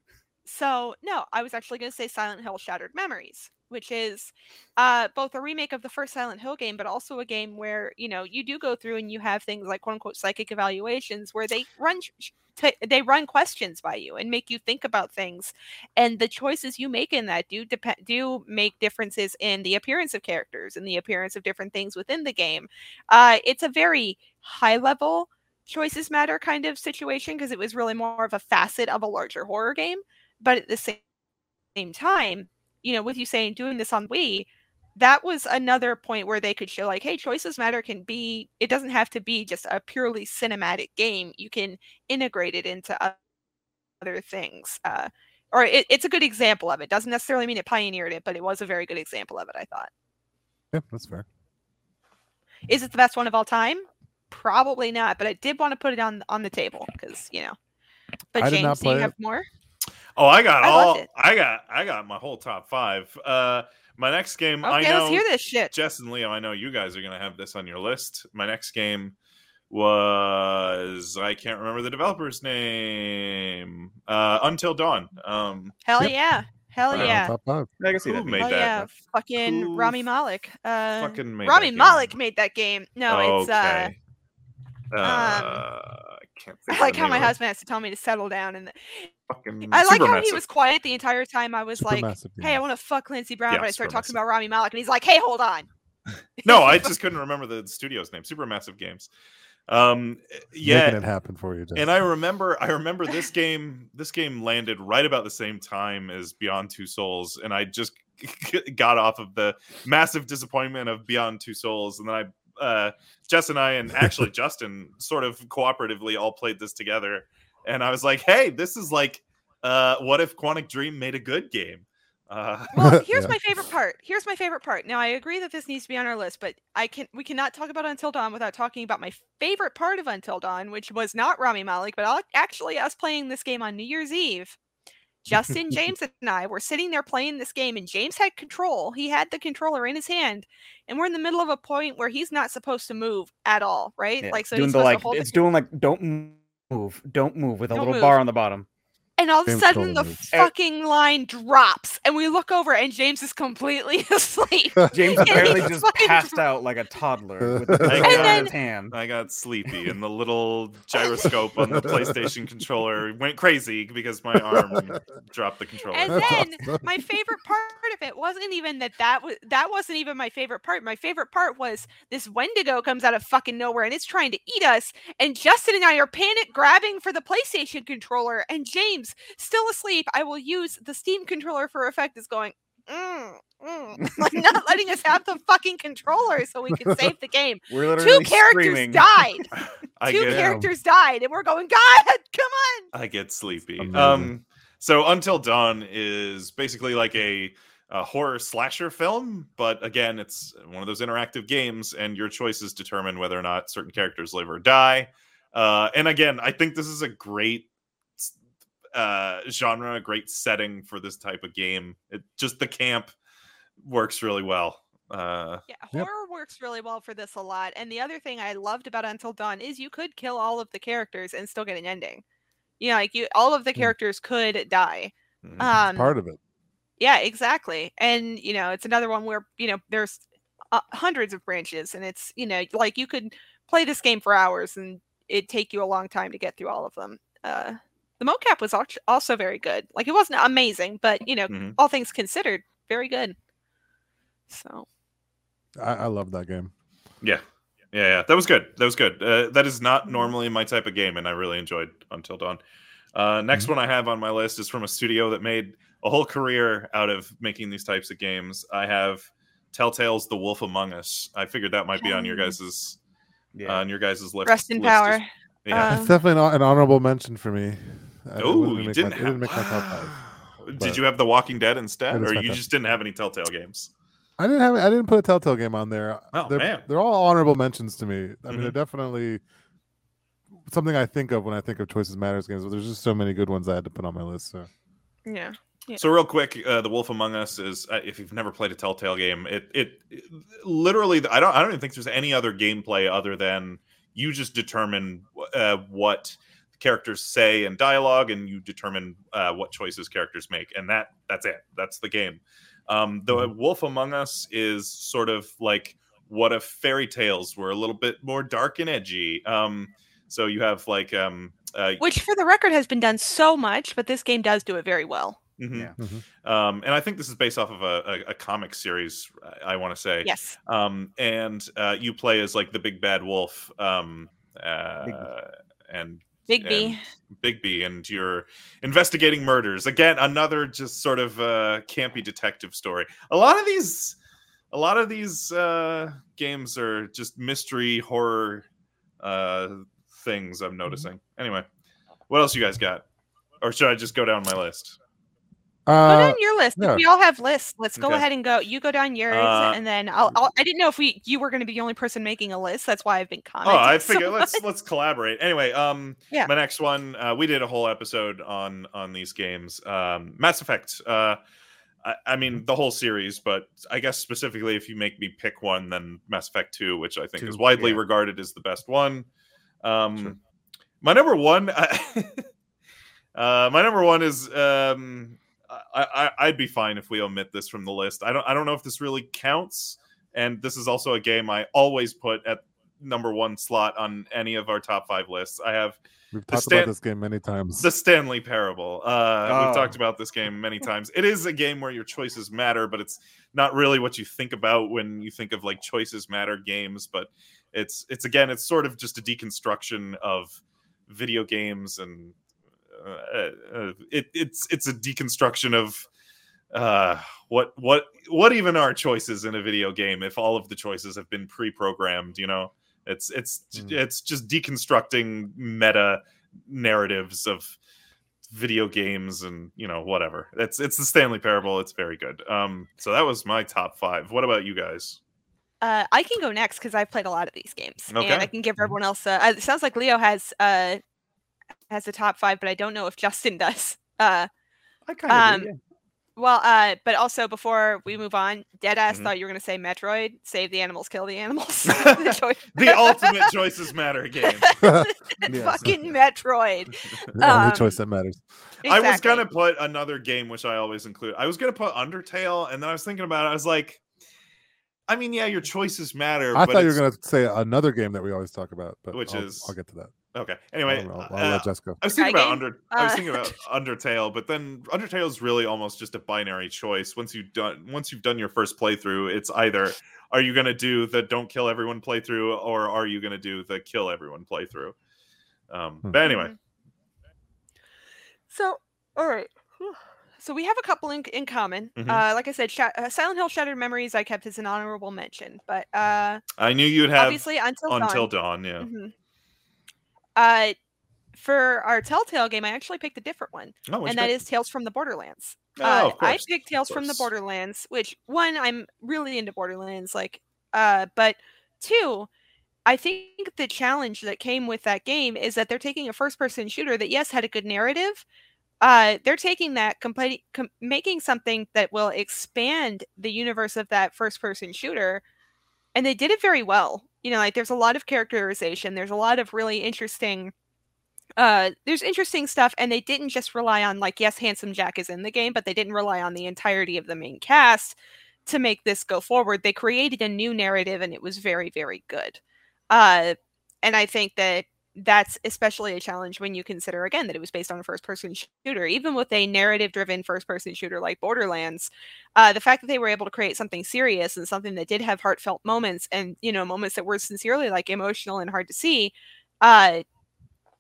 so no, I was actually going to say Silent Hill Shattered Memories, which is uh, both a remake of the first Silent Hill game, but also a game where you know you do go through and you have things like quote unquote psychic evaluations where they run they run questions by you and make you think about things, and the choices you make in that do depend do make differences in the appearance of characters and the appearance of different things within the game. Uh, it's a very high level choices matter kind of situation because it was really more of a facet of a larger horror game but at the same time you know with you saying doing this on wii that was another point where they could show like hey choices matter can be it doesn't have to be just a purely cinematic game you can integrate it into other things uh, or it, it's a good example of it doesn't necessarily mean it pioneered it but it was a very good example of it i thought Yeah, that's fair. is it the best one of all time probably not but i did want to put it on on the table because you know but I james do you it. have more oh, I got I all. I got. I got my whole top five. Uh, my next game. I okay know. let's hear this shit Jess and Leo, I know you guys are gonna have this on your list. My next game was I can't remember the developer's name. Uh, Until Dawn. Um, hell Yep. yeah hell Wow. yeah Top five. I can see Who that. made being- Oh that? yeah, fucking Who Rami f- Malek. Uh, fucking made Rami that? Malek made that game. No, it's uh, okay. Uh, I can't I think like how my of it. husband has to tell me to settle down, and Fucking I like how he was quiet the entire time. I was like, Supermassive "Hey, I want to fuck Lindsey Brown," Yeah, but I start talking Supermassive. about Rami Malek, and he's like, "Hey, hold on." (laughs) No, I (laughs) just couldn't remember the studio's name. Supermassive Games. Um, yeah, Making it happen for you. Jess. and I remember I remember this game this game landed right about the same time as Beyond Two Souls and I just (laughs) got off of the massive disappointment of Beyond Two Souls and then I uh Jess and I and actually Justin sort of cooperatively all played this together and I was like hey this is like uh what if Quantic Dream made a good game uh (laughs) Well, (laughs) here's Yeah. my favorite part. Here's my favorite part. Now, I agree that this needs to be on our list, but I can we cannot talk about Until Dawn without talking about my favorite part of Until Dawn, which was not Rami Malek, but actually us playing this game on New Year's Eve. Justin, (laughs) James, and I were sitting there playing this game, and James had control. He had the controller in his hand, and we're in the middle of a point where he's not supposed to move at all, right? Yeah, Like, so doing he's the supposed like to hold the it's doing like don't move, don't move with a Don't little move. bar on the bottom. And all of a James sudden, totally the moves. Eh. fucking line drops, and we look over, and James is completely (laughs) asleep. (laughs) James And apparently just passed dr- out like a toddler with (laughs) the And controller in then- his hand. I got sleepy and the little gyroscope on the PlayStation controller went crazy because my arm dropped the controller. And then my favorite part of it wasn't even that that was that wasn't even my favorite part. My favorite part was this Wendigo comes out of fucking nowhere and it's trying to eat us. And Justin and I are panic grabbing for the PlayStation controller. And James, still asleep, I will use the Steam controller for effect, is going. Mm, mm," (laughs) like not letting us have the fucking controller so we can save the game. (laughs) We're Two characters screaming. died. (laughs) I Two get characters died, and we're going, God, come on. I get sleepy. Amazing. Um, so Until Dawn is basically like a, a horror slasher film, but again, it's one of those interactive games, and your choices determine whether or not certain characters live or die. Uh, and again, I think this is a great uh, genre, a great setting for this type of game. It just the camp works really well. Uh, Yeah, Yep. horror works really well for this a lot. And the other thing I loved about Until Dawn is you could kill all of the characters and still get an ending. You know, like you, all of the Hmm. characters could die. mhm. Um, part of it. yeah, exactly. And you know, it's another one where you know there's uh, hundreds of branches, and it's you know like you could play this game for hours, and it'd take you a long time to get through all of them. Uh, the mocap was also very good. Like it wasn't amazing, but you know, Mhm. all things considered, very good. So I, I love that game. yeah. Yeah, yeah, that was good. That was good. Uh, that is not Mhm. normally my type of game, and I really enjoyed Until Dawn. Uh, next one I have on my list is from a studio that made a whole career out of making these types of games. I have Telltale's The Wolf Among Us. I figured that might be on your guys's Yeah. on your guys's list. Rest in list as- power. Yeah. It's Um, definitely an, an honorable mention for me. It oh, you didn't my, have. it didn't make my top five. Did you have The Walking Dead instead, or you top- just didn't have any Telltale games? I didn't have I didn't put a Telltale game on there. Oh, they're, man. they're all honorable mentions to me. I mean, Mhm. they're definitely something I think of when I think of Choices Matters games. But there's just so many good ones I had to put on my list. So Yeah. Yeah. So real quick, uh, the Wolf Among Us is uh, if you've never played a Telltale game, it, it it literally I don't I don't even think there's any other gameplay other than you just determine uh, what characters say and dialogue, and you determine uh, what choices characters make, and that that's it. That's the game. Um, the Wolf Among Us is sort of like what if fairy tales were a little bit more dark and edgy. Um, so you have like um, uh, Which, for the record, has been done so much, but this game does do it very well. mhm. Yeah. Um, and I think this is based off of a, a, a comic series. I, I want to say, Yes. um, and uh, you play as like the big bad wolf, um, uh, and Big B. Big B, and you're investigating murders. Again, another just sort of uh, campy detective story. A lot of these, a lot of these uh, games are just mystery horror uh, things. I'm noticing. Anyway, what else you guys got? Or should I just go down my list? Go uh, down your list. We all have lists. Let's go Okay. ahead and go. You go down yours, Uh, and then I'll, I'll. I didn't know if we you were going to be the only person making a list. That's why I've been commenting. Oh, I (laughs) so figured let's much. let's collaborate. Anyway, um, Yeah. my next one, uh, we did a whole episode on on these games. Um, Mass Effect. Uh, I, I mean the whole series, but I guess specifically if you make me pick one, then Mass Effect Two, which I think is widely yeah. regarded as the best one. Um, Sure. my number one, (laughs) uh, my number one is um, I, I I'd be fine if we omit this from the list. I don't I don't know if this really counts, and this is also a game I always put at number one slot on any of our top five lists. I have we've talked Stan- about this game many times. the Stanley Parable. Uh, We've Oh. talked about this game many times. It is a game where your choices matter, but it's not really what you think about when you think of like choices matter games. But it's it's again, it's sort of just a deconstruction of video games, and uh, uh, it, it's it's a deconstruction of uh what what what even are choices in a video game if all of the choices have been pre-programmed you know it's it's Mm. it's just deconstructing meta narratives of video games and you know whatever it's it's the stanley parable it's very good um so that was my top five what about you guys Uh, I can go next because I've played a lot of these games, Okay. and I can give everyone else. Uh, uh, it sounds like Leo has uh has the top five, but I don't know if Justin (laughs) does. Uh, I kind of Um, do, yeah. well, uh, but also before we move on, Deadass Mhm. thought you were going to say Metroid, save the animals, kill the animals. (laughs) (laughs) the choice- the ultimate choices matter game Yes. fucking Metroid. the only um, choice that matters. I was gonna put another game, which I always include. I was gonna put Undertale, and then I was thinking about it. I was like, I mean, yeah, your choices matter. I but thought you were going to say another game that we always talk about, but Which I'll, is- I'll get to that. Okay. Anyway, I'll, I'll, uh, I'll let Jess go. I was thinking about game? under. I was Uh, thinking about (laughs) Undertale, but then Undertale is really almost just a binary choice. Once you've done, once you've done your first playthrough, it's either are you going to do the don't kill everyone playthrough, or are you going to do the kill everyone playthrough? Um, Hmm. But anyway, Mhm. So, all right. So we have a couple in, in common. Mhm. Uh, like I said, Sha- uh, Silent Hill Shattered Memories I kept as an honorable mention, but uh, I knew you'd have obviously Until, until Dawn. dawn. Yeah. Mhm. Uh, for our Telltale game, I actually picked a different one, Oh, and that pick? is Tales from the Borderlands. Oh, uh, I picked Tales from the. Borderlands, which one I'm really into Borderlands, like, uh, but two, I think the challenge that came with that game is that they're taking a first-person shooter that yes had a good narrative. Uh, they're taking that complete, com- making something that will expand the universe of that first-person shooter, and they did it very well. You know, like there's a lot of characterization, there's a lot of really interesting uh there's interesting stuff and they didn't just rely on like yes handsome jack is in the game but they didn't rely on the entirety of the main cast to make this go forward. They created a new narrative and it was very very good. Uh and i think that that's especially a challenge when you consider again that it was based on a first person shooter even with a narrative driven first person shooter like borderlands uh, the fact that they were able to create something serious and something that did have heartfelt moments and you know moments that were sincerely like emotional and hard to see uh,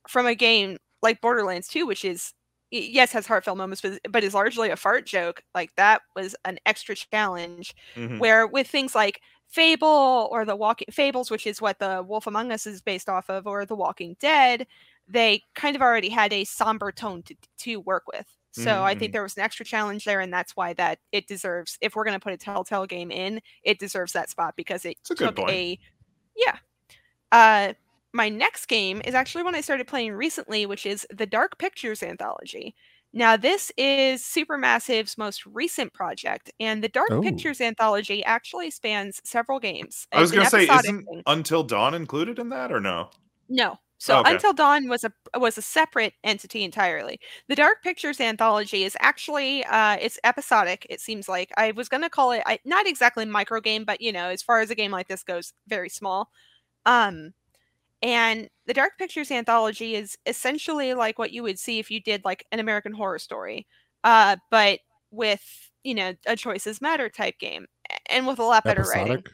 from a game like borderlands 2 which is yes has heartfelt moments but, but is largely a fart joke like that was an extra challenge Mhm. where with things like Fable or the Walking Fables, which is what the Wolf Among Us is based off of, or The Walking Dead, they kind of already had a somber tone to, to work with. So I think Mhm. there was an extra challenge there, and that's why that it deserves. If we're going to put a Telltale game in, it deserves that spot because it It's a took a yeah. Uh, my next game is actually one I started playing recently, which is the Dark Pictures anthology. Now, this is Supermassive's most recent project, and the Dark Oh. Pictures anthology actually spans several games. I was gonna say, isn't thing. Until Dawn included in that or no? No. So Okay. Until Dawn was a was a separate entity entirely. The Dark Pictures anthology is actually uh it's episodic, it seems like. I was gonna call it I, not exactly micro game, but you know, as far as a game like this goes, very small. Um and the Dark Pictures anthology is essentially like what you would see if you did like an American horror story. Uh but with, you know, a choices matter type game and with a lot better writing Episodic.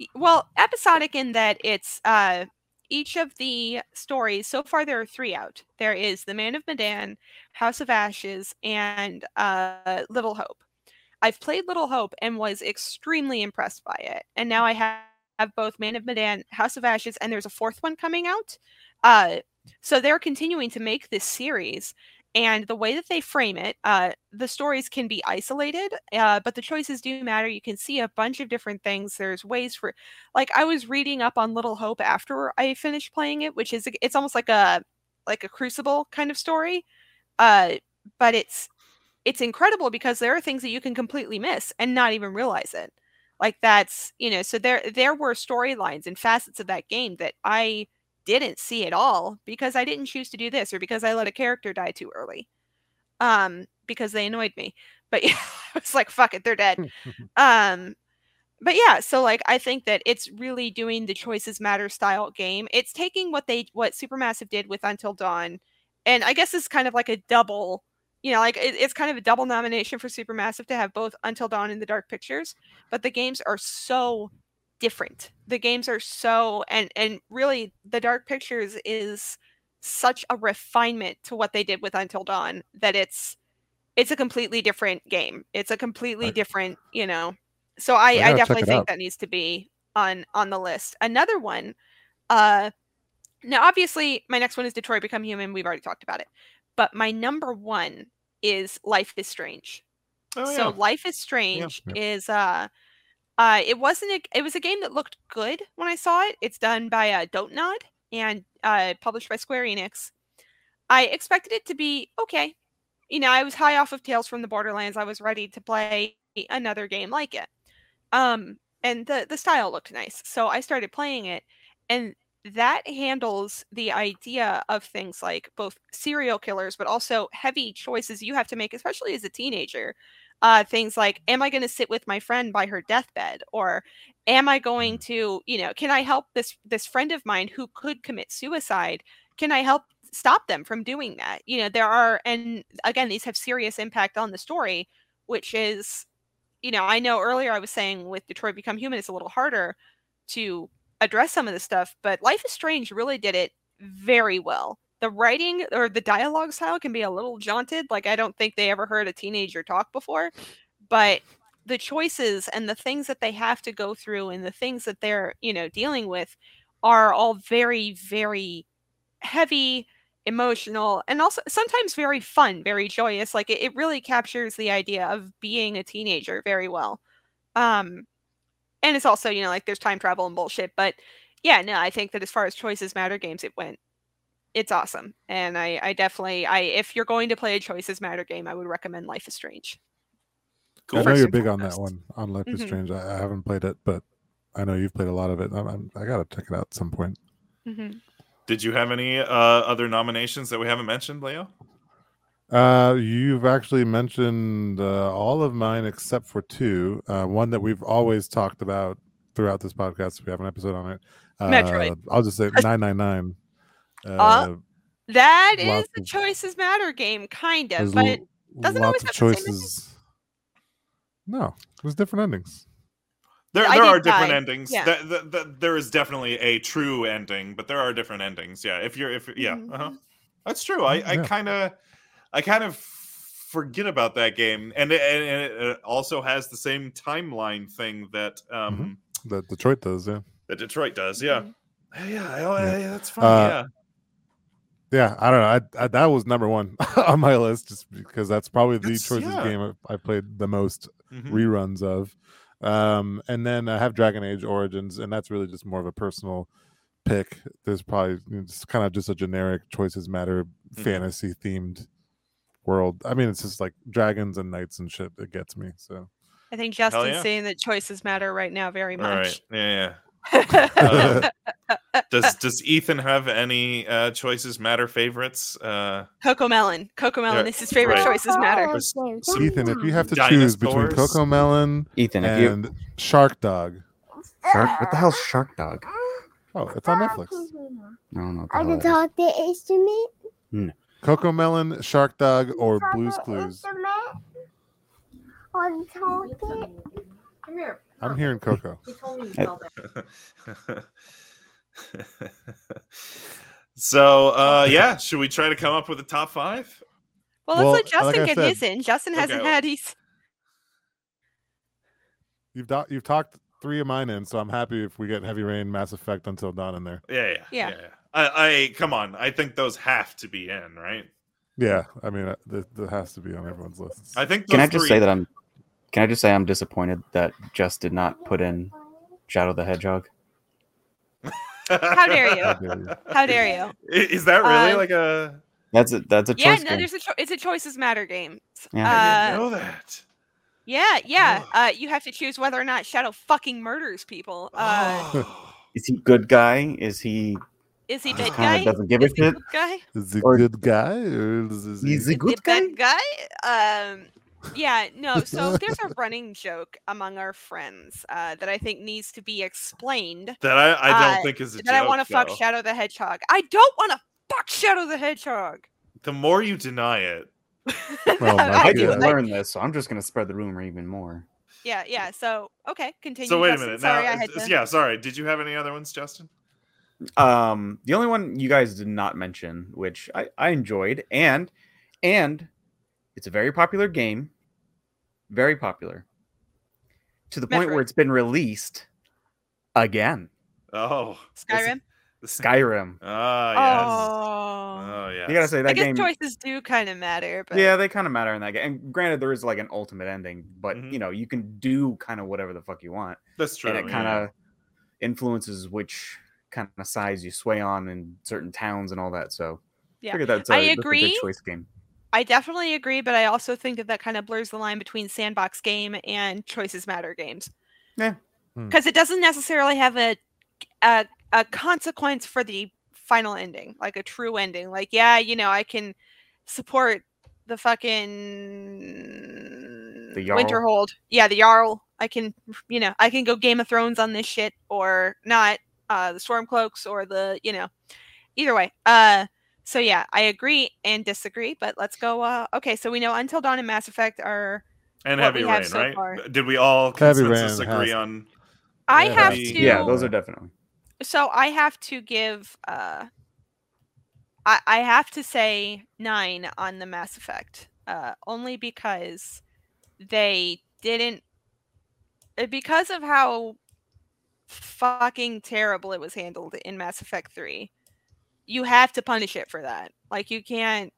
y- well episodic in that it's uh each of the stories so far there are three out there is the man of medan house of ashes and uh little hope i've played little hope and was extremely impressed by it and now i have, have both man of medan house of ashes and there's a fourth one coming out. Uh so they're continuing to make this series and the way that they frame it uh, the stories can be isolated uh, but the choices do matter. You can see a bunch of different things. There's ways for like i was reading up on little hope after i finished playing it which is it's almost like a like a crucible kind of story uh but it's it's incredible because there are things that you can completely miss and not even realize it like that's you know so there there were storylines and facets of that game that i didn't see at all because I didn't choose to do this or because I let a character die too early. Um, because they annoyed me. But (laughs) yeah, I was like, fuck it, they're dead. (laughs) um, but yeah, so like I think that it's really doing the choices matter style game. It's taking what they what Supermassive did with Until Dawn, and I guess it's kind of like a double, you know, like it, it's kind of a double nomination for Supermassive to have both Until Dawn and the Dark Pictures. But the games are so different. The games are so and and really the Dark Pictures is such a refinement to what they did with Until Dawn that it's it's a completely different game. It's a completely Right. different, you know. So I, I I, definitely think out. that needs to be on on the list. Another one, uh now obviously my next one is Detroit Become Human. We've already talked about it. But my number one is Life is Strange. Oh so. Life is Strange Yep. is uh uh it wasn't a, it was a game that looked good when I saw it. It's done by uh Don't Nod and uh published by Square Enix. I expected it to be okay. You know, I was high off of Tales from the Borderlands. I was ready to play another game like it. Um and the the style looked nice. So I started playing it and that handles the idea of things like both serial killers but also heavy choices you have to make especially as a teenager. Uh, things like am i going to sit with my friend by her deathbed? or am i going to you know can i help this this friend of mine who could commit suicide? Can i help stop them from doing that? You know there are and again these have serious impact on the story which is you know i know earlier i was saying with detroit become human it's a little harder to address some of this stuff but life is strange really did it very well. The writing or the dialogue style can be a little jaunted like i don't think they ever heard a teenager talk before but the choices and the things that they have to go through and the things that they're you know dealing with are all very very heavy emotional and also sometimes very fun very joyous like it, it really captures the idea of being a teenager very well. Um and it's also you know like there's time travel and bullshit but yeah no i think that as far as choices matter games it went it's awesome and i i definitely i if you're going to play a choices matter game i would recommend life is strange Cool. I know First you're and big on that one on Life is Mhm. Strange. I, I haven't played it, but I know you've played a lot of it. I'm, I'm, I gotta check it out at some point. Mhm. Did you have any uh, other nominations that we haven't mentioned, Leo? Uh, you've actually mentioned uh, all of mine except for two. Uh, one that we've always talked about throughout this podcast. We have an episode on it. Uh, Metroid. I'll just say (laughs) nine nine nine. Uh, That is the of- choices matter game, kind of, but l- doesn't lots always of have the same choices. No, there's different endings. There, there are different die. endings. Yeah. Th- th- th- there is definitely a true ending, but there are different endings. Yeah, if you're, if yeah, uh-huh. Mhm. that's true. I, I Yeah. kind of, I kind of forget about that game, and it, and it it also has the same timeline thing that um That Detroit does, yeah. that Detroit does. Yeah, Mhm. yeah, I- Yeah. I- that's fine. Uh, yeah, Yeah, I don't know. I, I that was number one (laughs) on my list, just because that's probably the That's- choices yeah. game I, I played the most Mhm. reruns of. Um, and then I have Dragon Age Origins, and that's really just more of a personal pick. There's probably it's kind of just a generic choices matter Mhm. fantasy themed world. I mean, it's just like dragons and knights and shit that gets me. So I think Justin's yeah. saying that choices matter right now very All right. much. Yeah, yeah. (laughs) Does Does Ethan have any uh choices matter favorites? Uh, Coco Melon. Coco Melon Yeah, is his favorite right. choices matter. There's some Ethan, if you have to choose between Dinosaurs. Coco Melon Ethan, if you and Shark Dog, shark, what the hell's Shark Dog? oh, it's on Netflix. I don't know. What the I hell can talk the instrument. Coco Melon, Shark Dog, or Blue's Clues. Or talk. Come here. I'm hearing Coco. He told me to Hey. tell (laughs) them. so uh yeah should we try to come up with a top five Well, let's Well, let Justin like I get said- his in. Justin hasn't Okay. had his. You've do- you've talked three of mine in, so I'm happy if we get Heavy Rain, Mass Effect, Until Dawn in there. yeah yeah Yeah. yeah, I, I come on i think those have to be in right Yeah, I mean uh, that, that has to be on everyone's list. i think Can I just three- say that I'm? Can I just say I'm disappointed that Just did not put in Shadow the Hedgehog? (laughs) How dare you? How dare you. How dare you? Is that really Uh, like a That's a that's a Yeah, choice no, game. there's a cho- it's a choices matter game. Yeah. i didn't Uh, know that yeah, yeah. Ugh. Uh, you have to choose whether or not Shadow fucking murders people. Uh, Oh. Is he good guy? Is he? Is he bad guy? doesn't give a Is he shit? good guy? Is he a Or- good guy or is, is he? Is he Is good guy? guy? Um, yeah, no. So (laughs) there's a running joke among our friends uh, that I think needs to be explained. that i, I don't Uh, think is a That I want to fuck. Shadow the Hedgehog. I don't want to fuck Shadow the Hedgehog. the more you deny it (laughs) Oh my I Yeah. didn't learn this, so I'm just gonna spread the rumor even more. Yeah, yeah. So okay, continue. so wait a minute Sorry, now I had uh, to. yeah sorry did you have any other ones justin Um, the only one you guys did not mention, which I, I enjoyed, and and it's a very popular game, very popular, to the point where it's been released again. oh Skyrim. the (laughs) Skyrim. ah yes Oh. oh yeah You gotta say I that guess game. choices do kind of matter, but Yeah, they kind of matter in that game. And granted, there is like an ultimate ending, but Mhm. you know you can do kind of whatever the fuck you want, that's true and it kind of influences which kind of size you sway on in certain towns and all that. So Yeah. figured that's a, I that's a agree. choice game. I definitely agree. But I also think that that kind of blurs the line between sandbox game and choices matter games. Yeah. Hmm. Because it doesn't necessarily have a, a a consequence for the final ending, like a true ending. Like, yeah, you know, I can support the fucking The Jarl? Winterhold. Yeah, the Jarl. I can, you know, I can go Game of Thrones on this shit or not. Uh, the Stormcloaks or the, you know, either way. Uh, so yeah, I agree and disagree, but let's go. Uh, okay, so we know Until Dawn and Mass Effect are. and heavy have rain so right far. did we all Heavy consensus Rain agree has- on I Yeah, have to. Yeah, those are definitely. so I have to give. Uh, I I have to say nine on the Mass Effect, uh, only because they didn't. uh, Because of how fucking terrible it was handled in Mass Effect Three, you have to punish it for that. Like you can't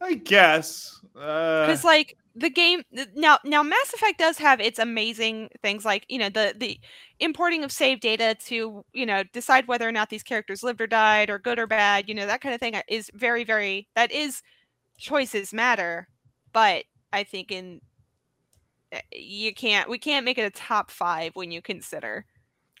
i guess uh because like the game now now mass effect does have its amazing things like you know the the importing of save data to you know decide whether or not these characters lived or died or good or bad you know that kind of thing uh, is very very that is choices matter but i think in uh, you can't we can't make it a top five when you consider.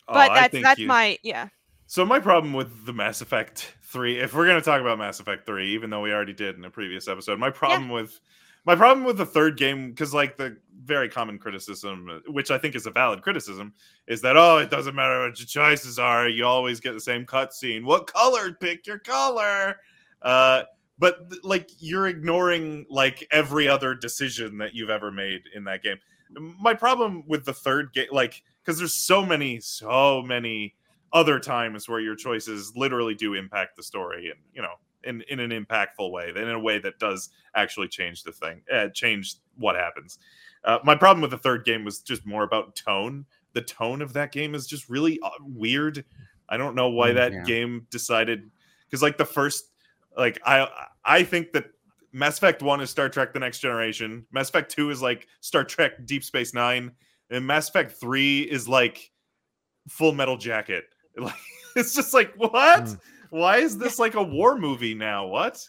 Oh, but I that's that's you- my yeah. So my problem with the Mass Effect 3, if we're going to talk about Mass Effect 3, even though we already did in a previous episode, my problem with my problem with the third game because like the very common criticism uh, which i think is a valid criticism is that oh it doesn't matter what your choices are you always get the same cutscene. What color? Pick your color. Uh but like you're ignoring like every other decision that you've ever made in that game. My problem with the third game like because there's so many so many other times where your choices literally do impact the story and you know in, in an impactful way in a way that does actually change the thing uh, change what happens. Uh, my problem with the third game was just more about tone. The tone of that game is just really uh, weird. I don't know why Mm, that yeah. game decided because like the first like i i think that mass effect 1 is star trek the next generation mass effect 2 is like star trek deep space nine and mass effect 3 is like full metal jacket (laughs) like it's just like what Mm. why is this like a war movie now what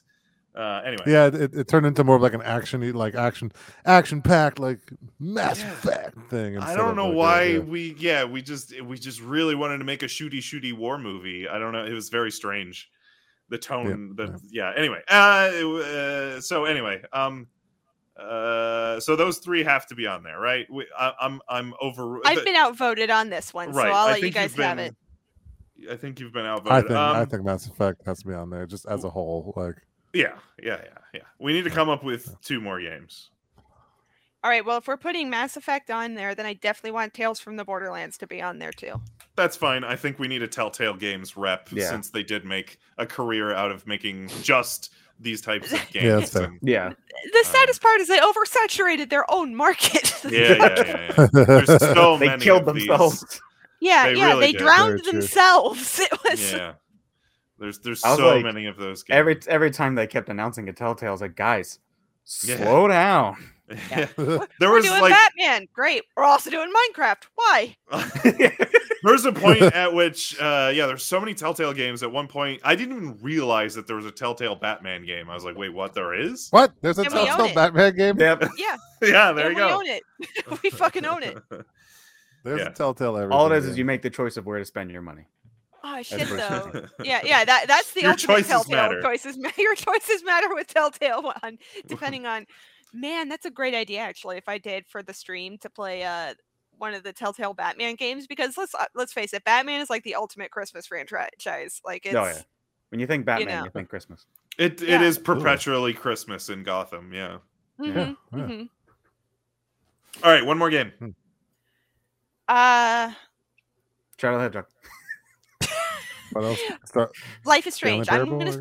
uh anyway Yeah, it, it turned into more of like an action, like action, action packed, like Mass Yeah. Effect thing. I don't know like, a- why yeah. we yeah we just we just really wanted to make a shooty shooty war movie. I don't know. It was very strange. The tone, the yeah. Anyway, uh, uh, so anyway, um, uh, so those three have to be on there, right? We, I, I'm I'm over. I've the- been outvoted on this one, right. so I'll I let you guys you've it. I think you've been outvoted. I think I Um, think Mass Effect has to be on there just as a whole. Like, yeah, yeah, yeah, yeah. We need to come up with two more games. All right, well, if we're putting Mass Effect on there, then I definitely want Tales from the Borderlands to be on there too. That's fine. I think we need a Telltale Games rep Yeah. since they did make a career out of making just these types of (laughs) games. Yeah, that's fair. and- Yeah. The Um, saddest part is they oversaturated their own market. (laughs) yeah, yeah, yeah, yeah. There's (laughs) so They many killed of these. themselves. yeah, They yeah, really they did. drowned Very true. themselves. It was Yeah. There's there's so like, many of those games. Every every time they kept announcing a Telltale, I was like, guys, Yeah. slow down. Yeah. (laughs) (laughs) there we're was doing like Batman. Great. We're also doing Minecraft. Why? (laughs) there's a point at which uh yeah, there's so many Telltale games at one point I didn't even realize that there was a Telltale Batman game. I was like, wait, what there is? what? There's a And we own Telltale it. Batman game. yep. Yeah, yeah, there and you we go. own it. we fucking own it. There's Yeah. a Telltale everything. All it is is game. you make the choice of where to spend your money. Oh shit, That's though. Yeah, yeah. That that's the Your ultimate choices Telltale matter. choices. ma- Your choices matter with Telltale one, depending on. Man, that's a great idea actually. If I did for the stream to play uh one of the Telltale Batman games, because let's uh, let's face it, Batman is like the ultimate Christmas franchise. Like it's Oh, yeah. When you think Batman, you, know. think Christmas. It it Yeah. is perpetually Christmas in Gotham, yeah. mhm, yeah. mhm. All right, one more game. Uh, Shadow the Hedgehog. What else? Life is Strange. I'm gonna I guess?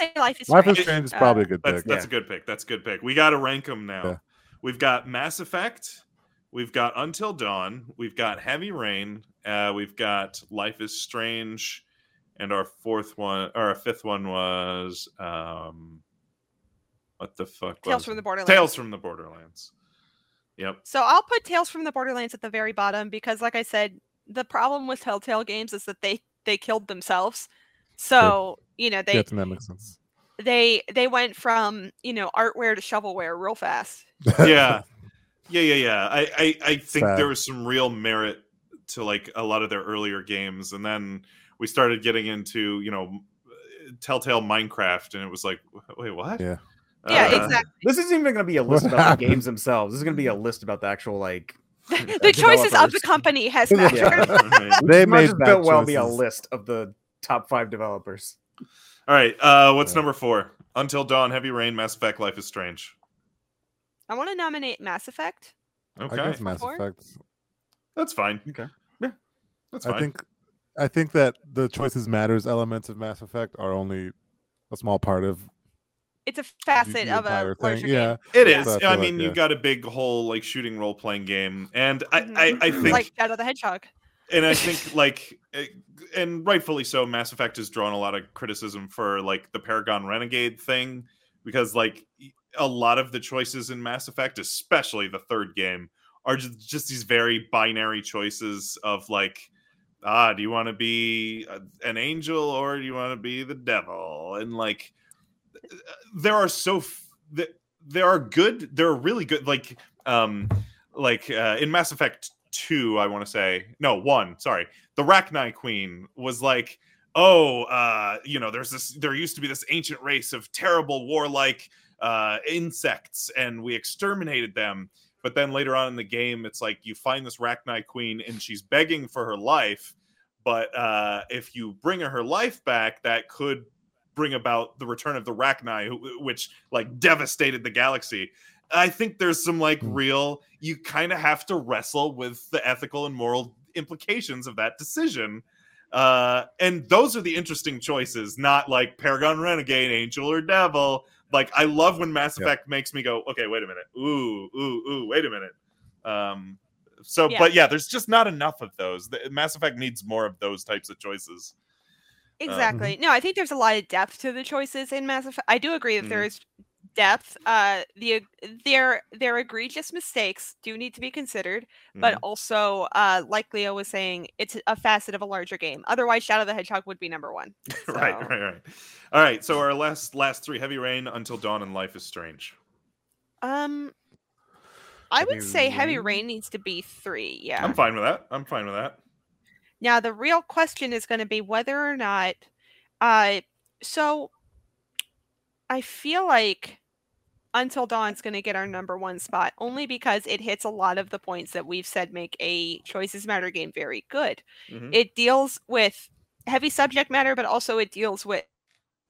Say Life is Life Strange. is Strange is Uh, probably a good That's pick. that's Yeah. a good pick. That's a good pick. We got to rank them now. Yeah. We've got Mass Effect. We've got Until Dawn. We've got Heavy Rain. Uh, we've got Life is Strange, and our fourth one or our fifth one was um, what the fuck? Tales was from it? the Borderlands. Tales from the Borderlands. Yep. So I'll put Tales from the Borderlands at the very bottom because, like I said, the problem with Telltale games is that they they killed themselves. So you know they yeah, that makes sense. they they went from you know artware to shovelware real fast. (laughs) Yeah. Yeah, yeah, yeah. I, I, I think Sad. there was some real merit to like a lot of their earlier games, and then we started getting into you know Telltale Minecraft, and it was like, wait, what? Yeah. Yeah, Uh, exactly. This isn't even going to be a What list (laughs) about the games themselves. This is going to be a list about the actual like. (laughs) the choices of the company has Yeah. mattered. right. They Might made just bad built well be a list of the top five developers. All right. Uh, what's Yeah. number four? Until Dawn, Heavy Rain, Mass Effect, Life is Strange. I want to nominate Mass Effect. I Okay, guess Mass Four? Effect. that's fine. Okay. Yeah. That's fine. I think I think that the choices matters elements of Mass Effect are only a small part of It's a facet the of a thing. Yeah. it is So I I, feel like, mean, yeah. you've got a big whole like shooting role playing game, and I, Mhm. I, I game, think like Shadow the Hedgehog. And I (laughs) think like, eh, and rightfully so, Mass Effect has drawn a lot of criticism for like the Paragon Renegade thing because like a lot of the choices in Mass Effect, especially the third game, are just, just these very binary choices of like, ah, do you want to be a- an angel or do you want to be the devil? And like, eh, there are so f- there are good, there are really good like um like uh, in Mass Effect two, I want to say no one. Sorry, the Rachni Queen was like, oh, uh, you know, there's this. There used to be this ancient race of terrible warlike uh, insects and we exterminated them. But then later on in the game, it's like you find this Rachni queen and she's begging for her life. But uh, if you bring her her life back, that could bring about the return of the Rachni, which like devastated the galaxy. I think there's some like Hmm. real, you kind of have to wrestle with the ethical and moral implications of that decision. Uh, and those are the interesting choices, not like Paragon Renegade, Angel or Devil. Like I love when Mass Yeah. Effect makes me go, okay, wait a minute, ooh, ooh, ooh, wait a minute. Um, so, Yeah. but yeah, there's just not enough of those. The, Mass Effect needs more of those types of choices. Exactly. No, I think there's a lot of depth to the choices in Mass Effect. I do agree that there is depth. Uh, the their their egregious mistakes do need to be considered, but Mhm. also, uh, like Leo was saying, it's a facet of a larger game. Otherwise, Shadow the Hedgehog would be number one. (laughs) right, So- right, right. All right. So our last last three: Heavy Rain, Until Dawn, and Life is Strange. Um, I would Heavy say Heavy Rain? Rain needs to be three. Yeah. I'm fine with that. I'm fine with that. Now the real question is going to be whether or not uh so I feel like Until Dawn's going to get our number 1 spot only because it hits a lot of the points that we've said make a choices matter game very good. Mhm. It deals with heavy subject matter but also it deals with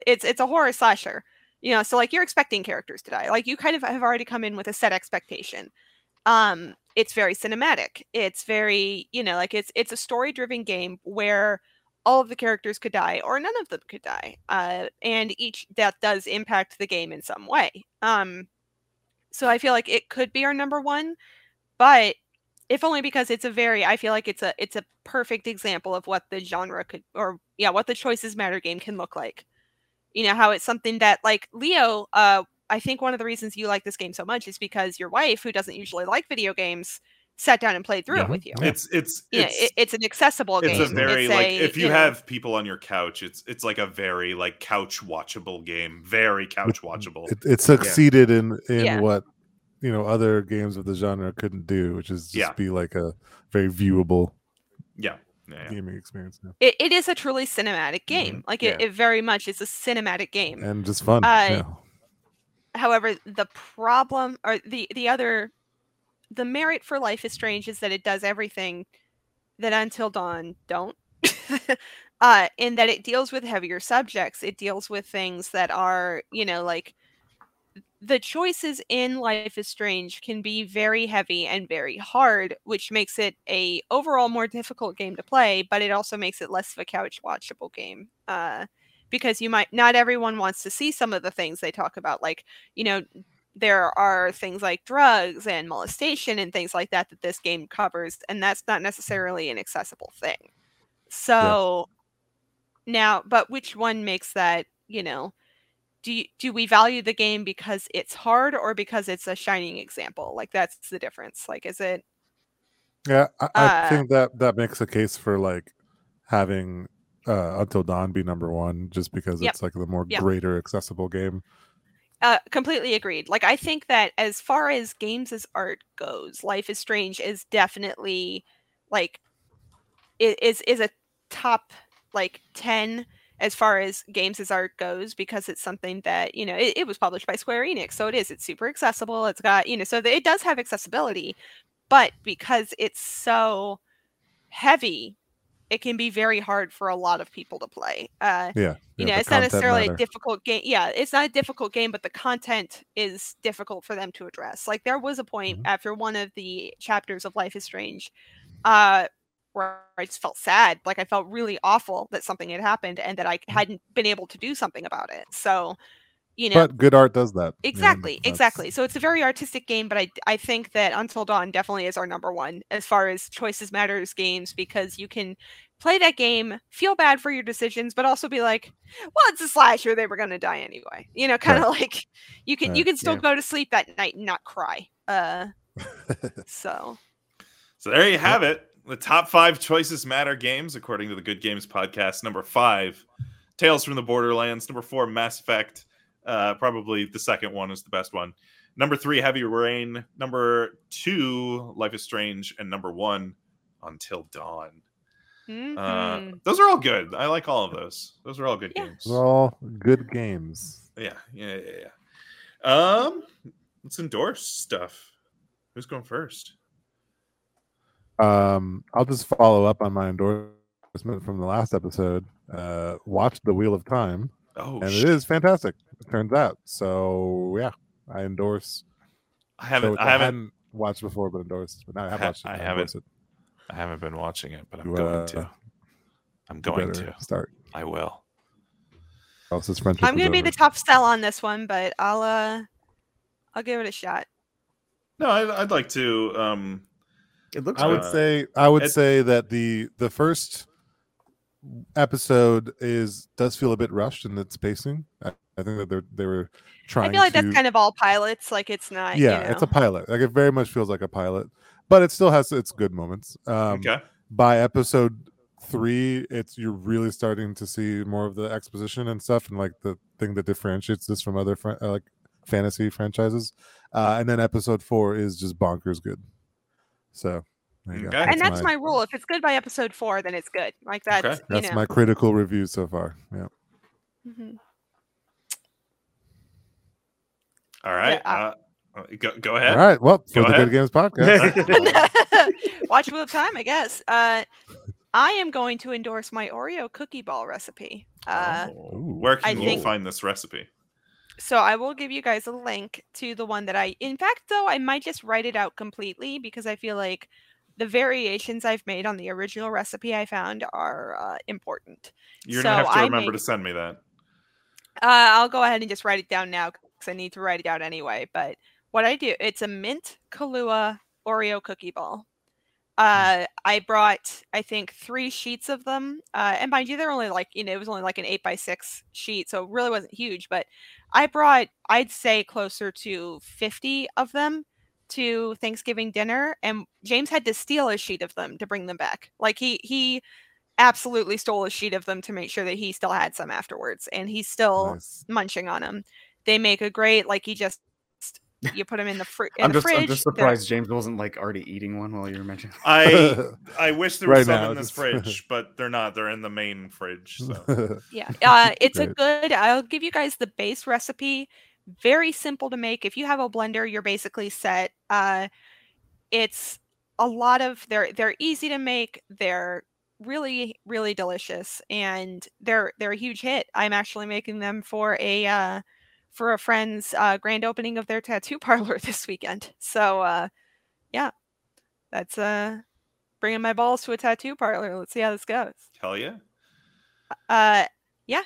it's it's a horror slasher. You know, so like you're expecting characters to die. Like you kind of have already come in with a set expectation um it's very cinematic it's very you know like it's it's a story driven game where all of the characters could die or none of them could die uh and each death does impact the game in some way um so i feel like it could be our number one but if only because it's a very i feel like it's a it's a perfect example of what the genre could or yeah what the choices matter game can look like. You know how it's something that like leo uh I think one of the reasons you like this game so much is because your wife, who doesn't usually like video games, sat down and played through Yeah. it with you. It's it's Yeah, it's it, it's an accessible it's game. a very It's like a, if you, know, have people on your couch, it's it's like a very like couch watchable game. Very couch watchable. It, it succeeded in in Yeah. what you know other games of the genre couldn't do, which is just Yeah. be like a very viewable yeah. Yeah, yeah. gaming experience now. it, it is a truly cinematic game. Like it, yeah. it very much is a cinematic game. and just fun. Uh, yeah. However, the problem or the the other the merit for Life is Strange is that it does everything that Until Dawn don't. (laughs) uh in that it deals with heavier subjects. It deals with things that are, you know, like the choices in Life is Strange can be very heavy and very hard, which makes it a overall more difficult game to play, but it also makes it less of a couch watchable game. Uh because you might not everyone wants to see some of the things they talk about like you know there are things like drugs and molestation and things like that that this game covers and that's not necessarily an accessible thing so now but which one makes that you know do you, do we value the game because it's hard or because it's a shining example like that's the difference like is it Yeah, I, I uh, think that that makes a case for like having uh Until Dawn be number one, just because Yep. it's like the more Yep. greater accessible game. Uh, completely agreed. Like I think that as far as games as art goes, Life is Strange is definitely like is is a top like ten as far as games as art goes because it's something that you know it, it was published by Square Enix, so it is it's super accessible. It's got you know so it does have accessibility, but because it's so heavy, it can be very hard for a lot of people to play. Uh, Yeah, you yeah, know, it's not necessarily matter. a difficult game. Yeah, it's not a difficult game, but the content is difficult for them to address. Like there was a point Mhm. after one of the chapters of Life is Strange, uh, where I just felt sad. Like I felt really awful that something had happened and that I Mm-hmm. hadn't been able to do something about it. So, you know, But good art does that. Exactly, that's- exactly. So it's a very artistic game, but I I think that Until Dawn definitely is our number one as far as choices matters games because you can play that game, feel bad for your decisions, but also be like, well, it's a slasher, they were gonna die anyway. You know, kind of like you can you can still yeah. go to sleep that night and not cry. Uh (laughs) so So there you have it. The top five choices matter games, according to the Good Games podcast. Number five, Tales from the Borderlands. Number four, Mass Effect. Uh, probably the second one is the best one. Number three, Heavy Rain. Number two, Life is Strange. And number one, Until Dawn. Uh, mhm. those are all good. I like all of those. Those are all good Yeah. games. They're all good games. Yeah, yeah, yeah, yeah. Um, let's endorse stuff. Who's going first? Um, I'll just follow up on my endorsement from the last episode. Uh, watch The Wheel of Time, Oh, and shit. it is fantastic. It turns out. So yeah, I endorse. I haven't. shows I haven't. hadn't watched before, but endorsed. But now I have Ha- watched it. I and haven't endorse It. I haven't been watching it, but I'm You, going uh, to. I'm going to. start. I will. Else his. I'm gonna be over. the top sell on this one, but I'll uh, I'll give it a shot. No, I'd, I'd like to. Um, It looks I would Uh, say I would it- say that the the first episode is does feel a bit rushed in its pacing. I, I think that they're they were trying. I feel like to, that's kind of all pilots. Like it's not. you yeah, it's a pilot. Like it very much feels like a pilot, but it still has its good moments. Um, okay. By episode three, it's you're really starting to see more of the exposition and stuff, and like the thing that differentiates this from other fran- uh, like fantasy franchises. Uh, and then episode four is just bonkers good. So, there you go. Okay. and that's my rule. If it's good by episode four, then it's good. Like that's Okay. you That's know. my critical review so far. Yeah. Mhm. All right. Yeah, uh, go go ahead. All right. Well, for Go the ahead. Good Games podcast. (laughs) (laughs) Watch Wheel of Time, I guess. Uh, I am going to endorse my Oreo cookie ball recipe. Uh, Oh, Ooh. Where I can you think- find this recipe? So I will give you guys a link to the one that I. In fact, though, I might just write it out completely because I feel like the variations I've made on the original recipe I found are uh, important. You're So gonna have to I remember make- to send me that. Uh, I'll go ahead and just write it down now because I need to write it out anyway. But what I do, it's a mint Kahlua Oreo cookie ball. Uh, I brought, I think, three sheets of them. Uh, and mind you, they're only like, you know, it was only like an eight by six sheet, so it really wasn't huge. But I brought, I'd say, closer to 50 of them to Thanksgiving dinner. And James had to steal a sheet of them to bring them back. Like, he, he, absolutely stole a sheet of them to make sure that he still had some afterwards and he's still Nice. munching on them. They make a great like you just you put them in the, fr- (laughs) in I'm the just, fridge. I'm just they're- surprised James wasn't like already eating one while you were mentioning. I (laughs) I wish there was Right some now, in this just- fridge, (laughs) but they're not. They're in the main fridge. So Yeah, uh, it's a good. I'll give you guys the base recipe. Very simple to make. If you have a blender, you're basically set. Uh, it's a lot of they're they're easy to make. They're really really delicious, and they're they're a huge hit. I'm actually making them for a uh, for a friend's uh, grand opening of their tattoo (laughs) parlor this weekend. So uh, yeah, that's uh bringing my balls to a tattoo parlor. Let's see how this goes. hell yeah. Uh, yeah.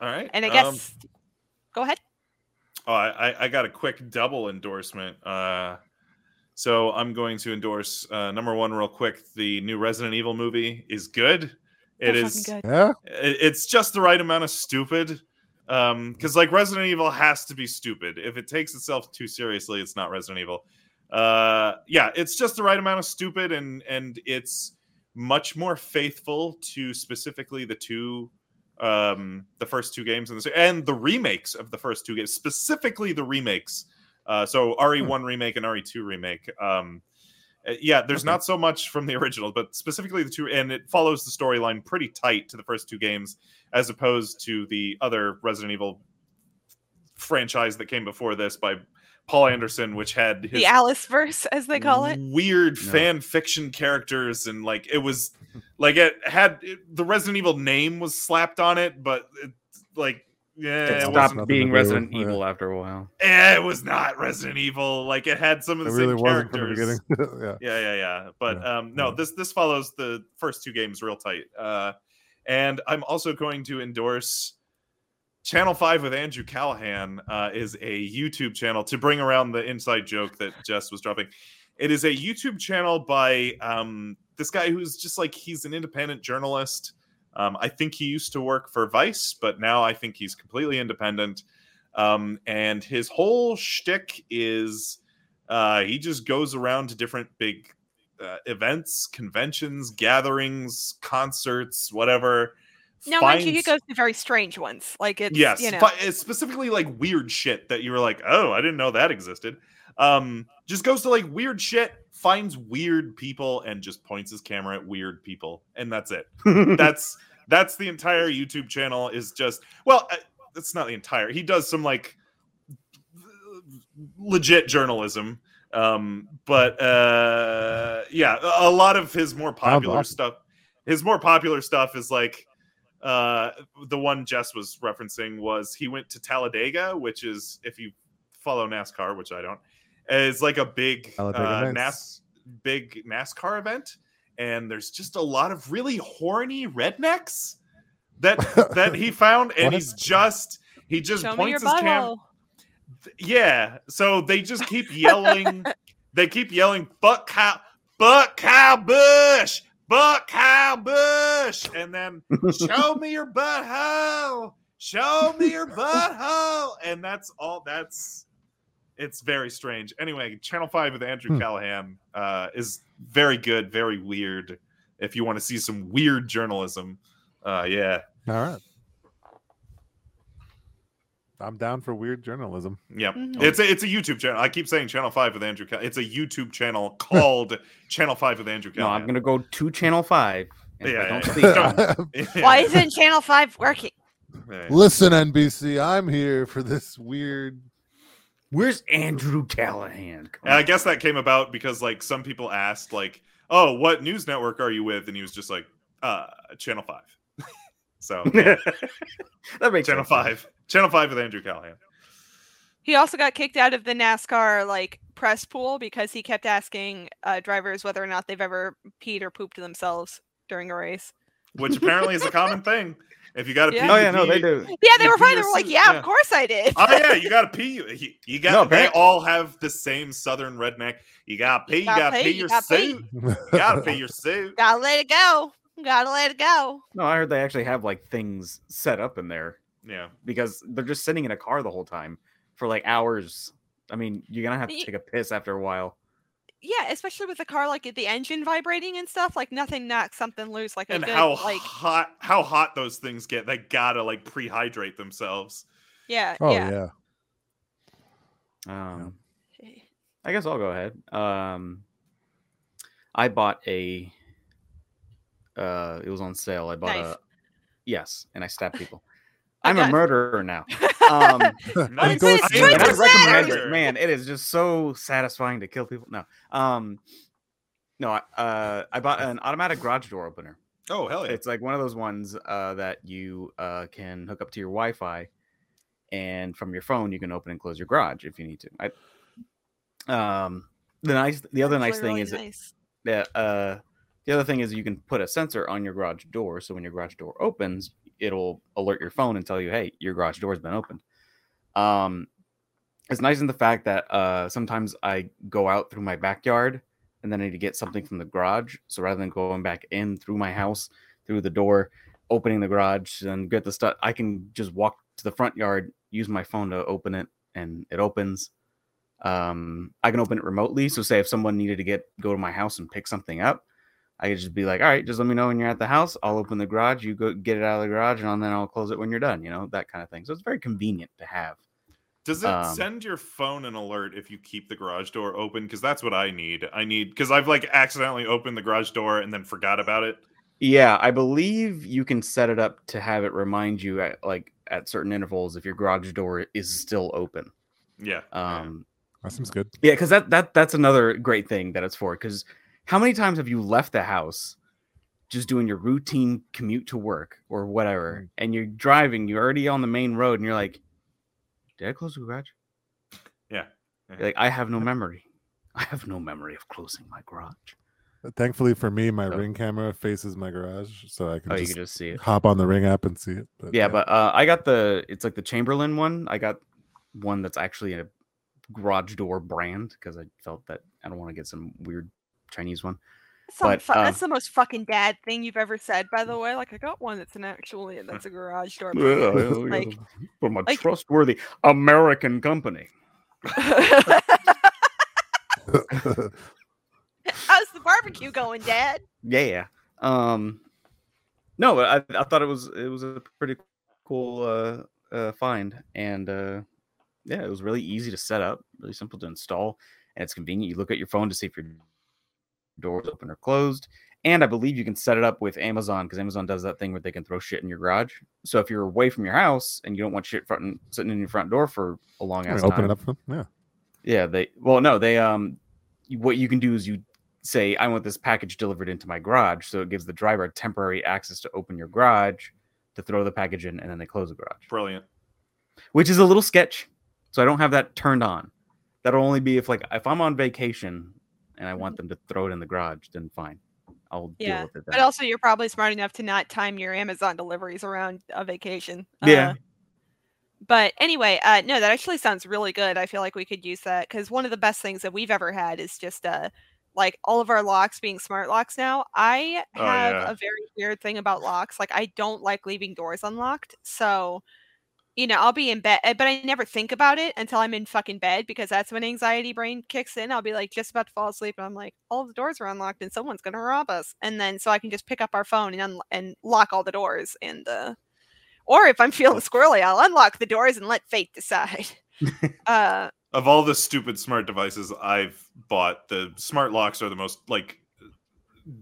All right. and I um, guess go ahead. Oh, I, I- I got a quick double endorsement. Uh, so I'm going to endorse uh, number one real quick. The new Resident Evil movie is good. It They're is. good. yeah. it- It's just the right amount of stupid. Um, because like Resident Evil has to be stupid. If it takes itself too seriously, it's not Resident Evil. Uh, yeah, it's just the right amount of stupid, and and it's much more faithful to specifically the two um the first two games in the and the remakes of the first two games specifically the remakes uh so re1 remake and re2 remake um uh, yeah there's Okay. not so much from the original but specifically the two and it follows the storyline pretty tight to the first two games as opposed to the other resident evil franchise that came before this by paul anderson which had his The Alice verse, as they call it. weird Yeah. fan fiction characters and like it was like it had it, the resident evil name was slapped on it but it, like yeah It it, stopped was, stopped nothing being Resident yeah. Evil after a while. eh, it was not resident evil like it had some of It the really same wasn't from the characters (laughs) yeah. yeah yeah yeah but Yeah, um no yeah. this this follows the first two games real tight uh and i'm also going to endorse channel 5 with andrew callaghan uh is a youtube channel to bring around the inside joke that jess was dropping it is a youtube channel by um this guy who's just like he's an independent journalist um i think he used to work for vice but now i think he's completely independent um and his whole shtick is uh, he just goes around to different big uh, events, conventions, gatherings, concerts, whatever. Now, mind you, he goes to very strange ones. Like it's yes, you know, it's specifically like weird shit that you were like, oh, I didn't know that existed. Um, just goes to like weird shit, finds weird people, and just points his camera at weird people, and that's it. (laughs) that's that's the entire YouTube channel. Is just well, uh, that's not the entire. He does some like legit journalism. Um, but uh, yeah, a a lot of his more popular awesome. stuff. His more popular stuff is like uh, the one Jess was referencing was he went to Talladega, which is if you follow NASCAR, which I don't, is like a big uh, NAS big NASCAR event, and there's just a lot of really horny rednecks that (laughs) that he found, and he's just he just Show points his cam. butthole. Yeah, so they just keep yelling. (laughs) they keep yelling, "Fuck Kyle, fuck Kyle Busch, fuck Kyle Busch," and then show me your butthole, show me your butthole, and that's all. That's it's very strange. Anyway, Channel Five with Andrew Hmm. Callaghan uh, is very good, very weird. If you want to see some weird journalism, uh, yeah, All right. I'm down for weird journalism. Yep. Mhm. It's a it's a YouTube channel. I keep saying Channel Five with Andrew. Cal- it's a YouTube channel (laughs) called Channel Five with Andrew. No, I'm gonna go to channel five. and Yeah, don't yeah, Yeah. (laughs) (laughs) Why isn't Channel Five working? Listen, NBC, I'm here for this weird. Where's Andrew Callaghan? Come And I guess that came about because like some people asked like, "Oh, what news network are you with?" And he was just like, "Uh, Channel 5. (laughs) so yeah, (laughs) that makes Channel sense. Five, Channel Five with Andrew Callaghan. He also got kicked out of the NASCAR like press pool because he kept asking uh, drivers whether or not they've ever peed or pooped themselves during a race. which apparently is a common (laughs) thing. If you got to Yeah. pee, Oh you yeah, no, they do. Yeah, they were pee fine. They were like, "Yeah, yeah. of course I did." Oh yeah, you (laughs) gotta pee. You, you got. No, they apparent- all have the same Southern redneck. You gotta pee. You gotta, pee, your suit. You gotta pee your suit. Gotta let it go. Gotta let it go. No, I heard they actually have like things set up in there Yeah. because they're just sitting in a car the whole time for like hours. I mean, you're gonna have to take a piss after a while. Yeah, especially with the car like the engine vibrating and stuff. Like nothing knocks something loose. Like a And good how like hot how hot those things get. They gotta like prehydrate themselves. yeah Oh yeah. yeah. Um, I guess I'll go ahead. Um, I bought a. Uh, it was on sale. I bought Knife. a. Yes, and I stabbed people. I I'm a murderer now. (laughs) Um, (laughs) Nice. Go I it's am true a and I to recommend it. Man, it is just so satisfying to kill people. No, um, no. I- Uh, I bought an automatic garage door opener. Oh hell yeah. It's like one of those ones uh, that you uh, can hook up to your Wi-Fi, and from your phone you can open and close your garage if you need to. I, um, the nice, the other nice thing really is that nice. yeah, uh, the other thing is you can put a sensor on your garage door, so when your garage door opens, it'll alert your phone and tell you, "Hey, your garage door has been opened." Um, it's nice in the fact that uh, sometimes I go out through my backyard and then I need to get something from the garage. So rather than going back in through my house, through the door, opening the garage and get the stuff, I can just walk to the front yard, use my phone to open it, and it opens. Um, I can open it remotely. So say if someone needed to get go to my house and pick something up, I could just be like, all right, just let me know when you're at the house. I'll open the garage. You go get it out of the garage, and then I'll close it when you're done. You know that kind of thing. So it's very convenient to have. Does it um, send your phone an alert if you keep the garage door open? Because that's what I need. I need because I've like accidentally opened the garage door and then forgot about it. Yeah, I believe you can set it up to have it remind you at like at certain intervals if your garage door is still open. Yeah. yeah. Um, That seems good. yeah, because that that that's another great thing that it's for. Because how many times have you left the house just doing your routine commute to work or whatever, and you're driving, you're already on the main road, and you're like, "Did I close the garage?" Yeah. You're like I have no memory. (laughs) I have no memory of closing my garage. Thankfully for me, my So- ring camera faces my garage, so I can Oh, you just can just see it. hop on the ring app and see it. But, yeah, but uh, I got the it's like the Chamberlain one. I got one that's actually a garage door brand because I felt that I don't want to get some weird Chinese one. That's, some but, fu- um, that's the most fucking dad thing you've ever said, by the way. Like I got one that's an actually (laughs) that's a garage door. Yeah, yeah, yeah, like from a like- trustworthy American company. (laughs) how's the barbecue going, Dad? Yeah, yeah. Um, no, I, I thought it was it was a pretty cool uh, uh find, and uh, yeah, it was really easy to set up, really simple to install, and it's convenient. You look at your phone to see if your door is open or closed. And I believe you can set it up with Amazon because Amazon does that thing where they can throw shit in your garage. So if you're away from your house and you don't want shit front, sitting in your front door for a long Yeah, ass open time, it up. For, yeah. Yeah, they well no, they um what you can do is you say I want this package delivered into my garage, so it gives the driver temporary access to open your garage to throw the package in and then they close the garage. Brilliant. Which is a little sketch. So I don't have that turned on. That'll only be if like if I'm on vacation and I want them to throw it in the garage, then fine. I'll Yeah, deal with it But also, you're probably smart enough to not time your Amazon deliveries around a vacation. Yeah. Uh, but anyway, uh, no, that actually sounds really good. I feel like we could use that because one of the best things that we've ever had is just uh, like all of our locks being smart locks now. I Oh, have yeah. a very weird thing about locks. Like, I don't like leaving doors unlocked. So, you know, I'll be in bed, but I never think about it until I'm in fucking bed because that's when anxiety brain kicks in. I'll be like just about to fall asleep, and I'm like, all the doors are unlocked, and someone's gonna rob us. And then so I can just pick up our phone and un- and lock all the doors. And uh, or if I'm feeling squirrely, I'll unlock the doors and let fate decide. (laughs) uh, Of all the stupid smart devices I've bought, the smart locks are the most like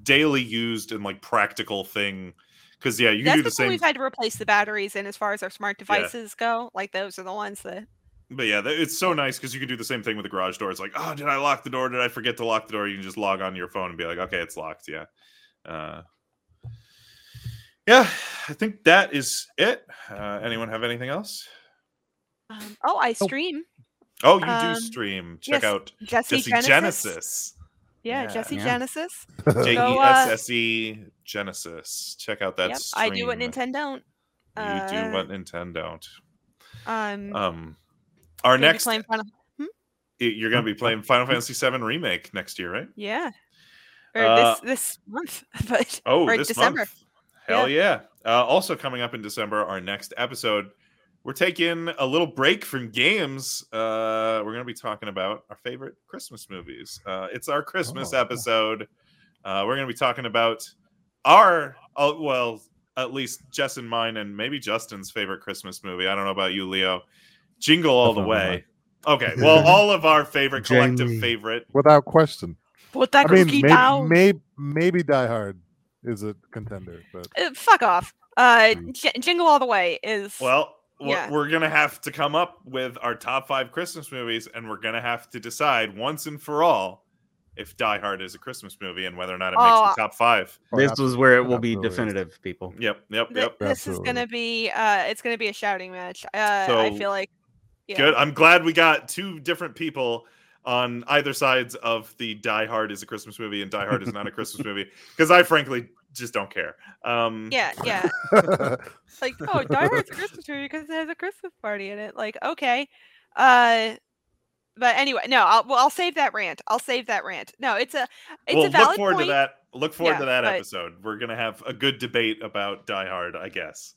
daily used and like practical thing. Because yeah, you can that's do the the thing same. we've had to replace the batteries in as far as our smart devices go. Like those are the ones that But yeah, it's so nice because you can do the same thing with the garage door. It's like, oh, did I lock the door? Did I forget to lock the door? You can just log on to your phone and be like, okay, it's locked. Yeah. Uh, yeah, I think that is it. Uh, anyone have anything else? Um, oh, I stream Oh, you Um, do stream. Check yes, out Jesse, Jesse Genesis. Genesis. Yeah, Yeah. Jesse Yeah. Genesis. (laughs) J E uh, S S E Genesis. Check out that Yep. I do what Nintendo don't. You Uh, do what Nintendo don't. Um, Um, our next, Final- y- you're going to be playing Final Fantasy VII remake next year, right? yeah, or Uh, this this month, (laughs) but Oh, this December. month. Hell yeah. Uh, also coming up in December, our next episode, we're taking a little break from games. Uh, we're going to be talking about our favorite Christmas movies. Uh, it's our Christmas Oh. episode. Uh, we're going to be talking about our, oh, well, at least Jess and mine, and maybe Justin's favorite Christmas movie. I don't know about you, Leo. Jingle All the Way. Okay, well, (laughs) all of our favorite collective Jamie. favorite. Without question. Put that I mean, cookie may, down. may, maybe Die Hard is a contender, but Uh, fuck off. Uh, Mm. J- Jingle All the Way is Well, we're, Yeah. we're gonna have to come up with our top five Christmas movies, and we're gonna have to decide once and for all if Die Hard is a Christmas movie and whether or not it makes Oh, the top five. Oh, this was where it will be absolutely. definitive, people. Yep, yep, th- yep. this is gonna be uh, it's gonna be a shouting match. Uh, I feel like yeah. Good. I'm glad we got two different people on either sides of the Die Hard is a Christmas movie and Die Hard is not a Christmas (laughs) movie because I frankly just don't care. Um, Yeah, yeah. (laughs) like oh die hard's a christmas movie because it has a christmas party in it like okay uh but anyway no i'll well i'll save that rant i'll save that rant no it's a it's well, a valid look forward point to that. Look forward Yeah, to that but- episode. We're gonna have a good debate about Die Hard, I guess.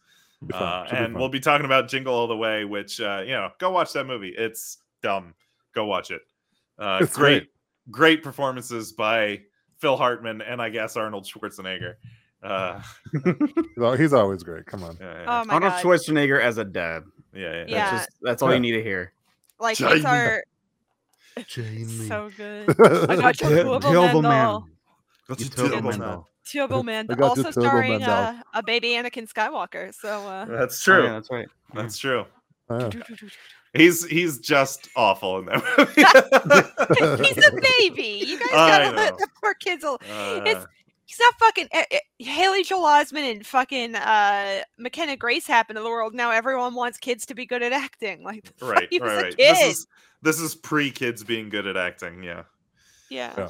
Uh, Should be and we'll be talking about Jingle All the Way, which uh, you know, go watch that movie. It's dumb. Go watch it. Uh, It's great, great performances by Phil Hartman and I guess Arnold Schwarzenegger. Uh, (laughs) He's always great. Come on. yeah, oh my Arnold god Schwarzenegger as a dad. yeah, yeah, That's Yeah. just that's all you need to hear. like Jamie. it's our Jamie. (laughs) so good I got your Tur- Turbo Mandel. That's You a Turbo terrible Mandel. man. Turbo Man, also starring Mandel. uh, a baby Anakin Skywalker. So uh, That's Oh, true. yeah, that's right. That's true. Oh, He's he's just awful in that movie. (laughs) he's a baby. You guys gotta let the poor kids. Al- Uh, he's not fucking eh, eh, Haley Joel Osment and fucking uh, McKenna Grace happen to the world. Now everyone wants kids to be good at acting. (laughs) Like right, he was right, a right. kid. This is this is pre kids being good at acting. Yeah. yeah. Yeah.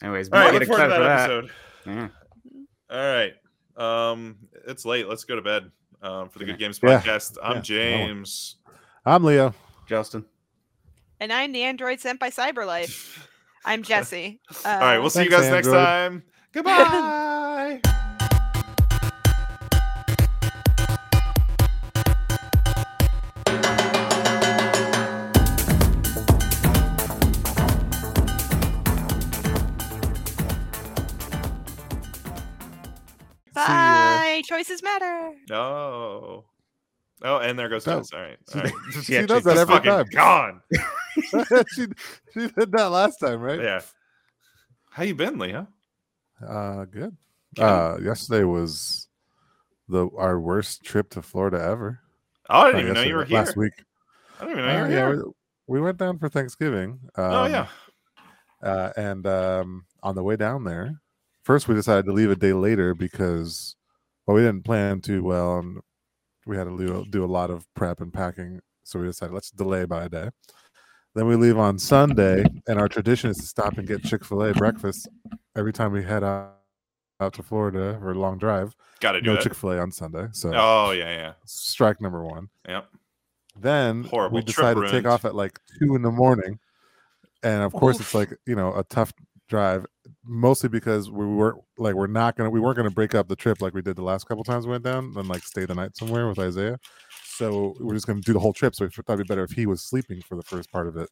Anyways, All right, get look forward to that for that. episode. Yeah. All right. Um, it's late. Let's go to bed. Um, for the Good Games Yeah. podcast. I'm Yeah, that one. James. I'm Leo. Justin. And I'm the android sent by Cyberlife. I'm Jesse. Uh, (laughs) All right, we'll see you Thanks, guys next time. (laughs) Goodbye. Bye. Choices matter. No. Oh, and there goes No. Jess. All right. All right. She (laughs) Yeah, does that every time. gone. (laughs) she she did that last time, right? Yeah. How you been, Leah? Uh, good. Good. Uh, yesterday was the our worst trip to Florida ever. Oh, I didn't even know you were here. last week. I didn't even know you Uh, were yeah, here. we- we went down for Thanksgiving. Um, oh yeah. uh, and um, on the way down there, first we decided to leave a day later because well, we didn't plan too well, and we had to do, do a lot of prep and packing. So we decided let's delay by a day. Then we leave on Sunday, and our tradition is to stop and get Chick Fil A breakfast every time we head out, out to Florida for a long drive. Got to do No. Chick Fil A on Sunday, so Oh yeah, yeah. strike number one. Yep. Then Horrible. we Trip decided to take off at like two in the morning, and of course it's like you know a tough drive, mostly because we weren't like we're not gonna we weren't gonna break up the trip like we did the last couple times we went down and like stay the night somewhere with Isaiah. So we're just gonna do the whole trip. So we thought it'd be better if he was sleeping for the first part of it.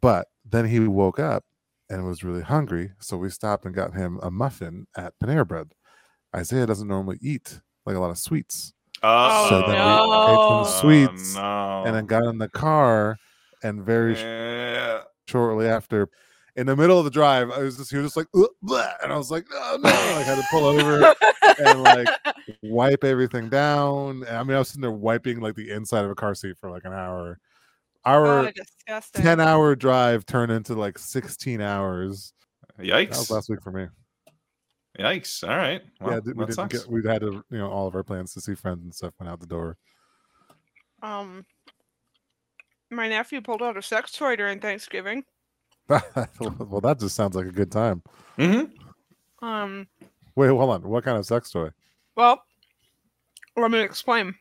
But then he woke up and was really hungry, so we stopped and got him a muffin at Panera Bread. Isaiah doesn't normally eat like a lot of sweets Oh, So then we no. ate some oh, sweets no. and then got in the car and very Yeah. shortly after in the middle of the drive i was just he was just like, bleh, and i was like oh no i had to pull over (laughs) and like wipe everything down and, i mean i was sitting there wiping like the inside of a car seat for like an hour our oh, 10 hour drive turned into like 16 hours that was Yikes! last week for me Yikes! All right. Well, yeah we that didn't get we had to you know all of our plans to see friends and stuff went out the door Um, my nephew pulled out a sex toy during Thanksgiving. (laughs) well that just sounds like a good time Mhm. Um, wait hold on what kind of sex toy well, let me explain.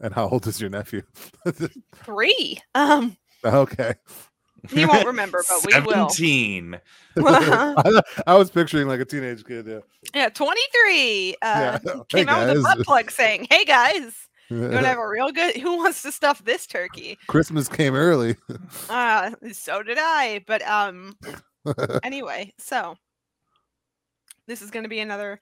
and how old is your nephew (laughs) Three. Um, okay he won't remember, but we will. Seventeen. I, (laughs) I was picturing like a teenage kid. Yeah. Yeah, 23. Uh, Yeah. came Hey, out with a guys. butt plug saying, "Hey guys, you want to have a real good? Who wants to stuff this turkey?" Christmas came early. Uh, (laughs) so did I. But um, (laughs) anyway, so this is going to be another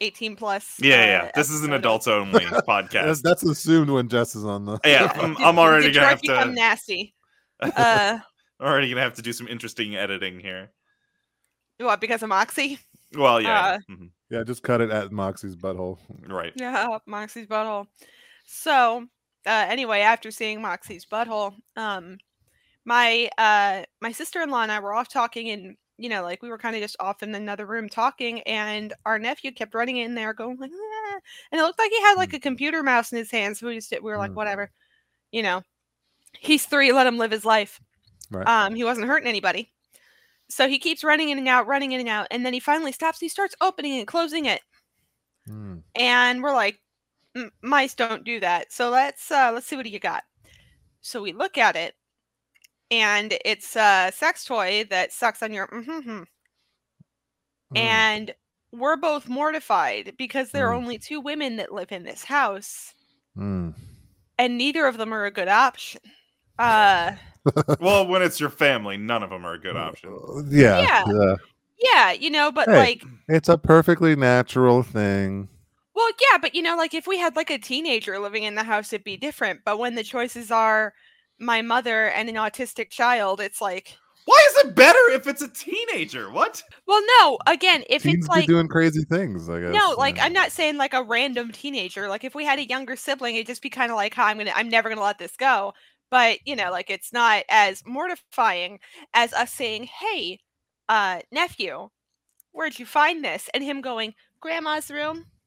18 plus. Yeah, uh, yeah. This is an episode adults only (laughs) podcast. that's assumed when Jess is on the. yeah, Yeah, I'm, I'm already gonna Troy have become to. nasty. Uh, already gonna have to do some interesting editing here. what because of Moxie? Well, yeah, Uh, yeah. Mhm. Yeah, just cut it at Moxie's butthole. right. Yeah, Moxie's butthole. So, uh, anyway, after seeing Moxie's butthole, um, my uh, my sister in law and I were off talking, and you know, like we were kind of just off in another room talking, and our nephew kept running in there, going like, "Ah," and it looked like he had like a computer mouse in his hand. So we just we were like, Mm. whatever, you know, he's three, let him live his life. Right. Um, he wasn't hurting anybody. So he keeps running in and out, running in and out, and then he finally stops. He starts opening and closing it Mm. and we're like "M- mice don't do that so let's uh let's see what you got so we look at it and it's a sex toy that sucks on your mhm, Mm. and we're both mortified because there are Mm. only two women that live in this house Mm. and neither of them are a good option uh (laughs) Well, when it's your family, none of them are a good option. Uh, Yeah, Yeah. yeah. yeah you know but Hey. like It's a perfectly natural thing. Well yeah but you know like if we had like a teenager living in the house it'd be different but when the choices are my mother and an autistic child it's like Why is it better if it's a teenager? What? Well, no. Again, if Teens it's like doing crazy things, I guess. no, like yeah. I'm not saying like a random teenager. Like if we had a younger sibling, it'd just be kind of like, "Hi, I'm gonna, I'm never gonna let this go." But you know, like it's not as mortifying as us saying, "Hey, uh, nephew, where'd you find this?" and him going, "Grandma's room."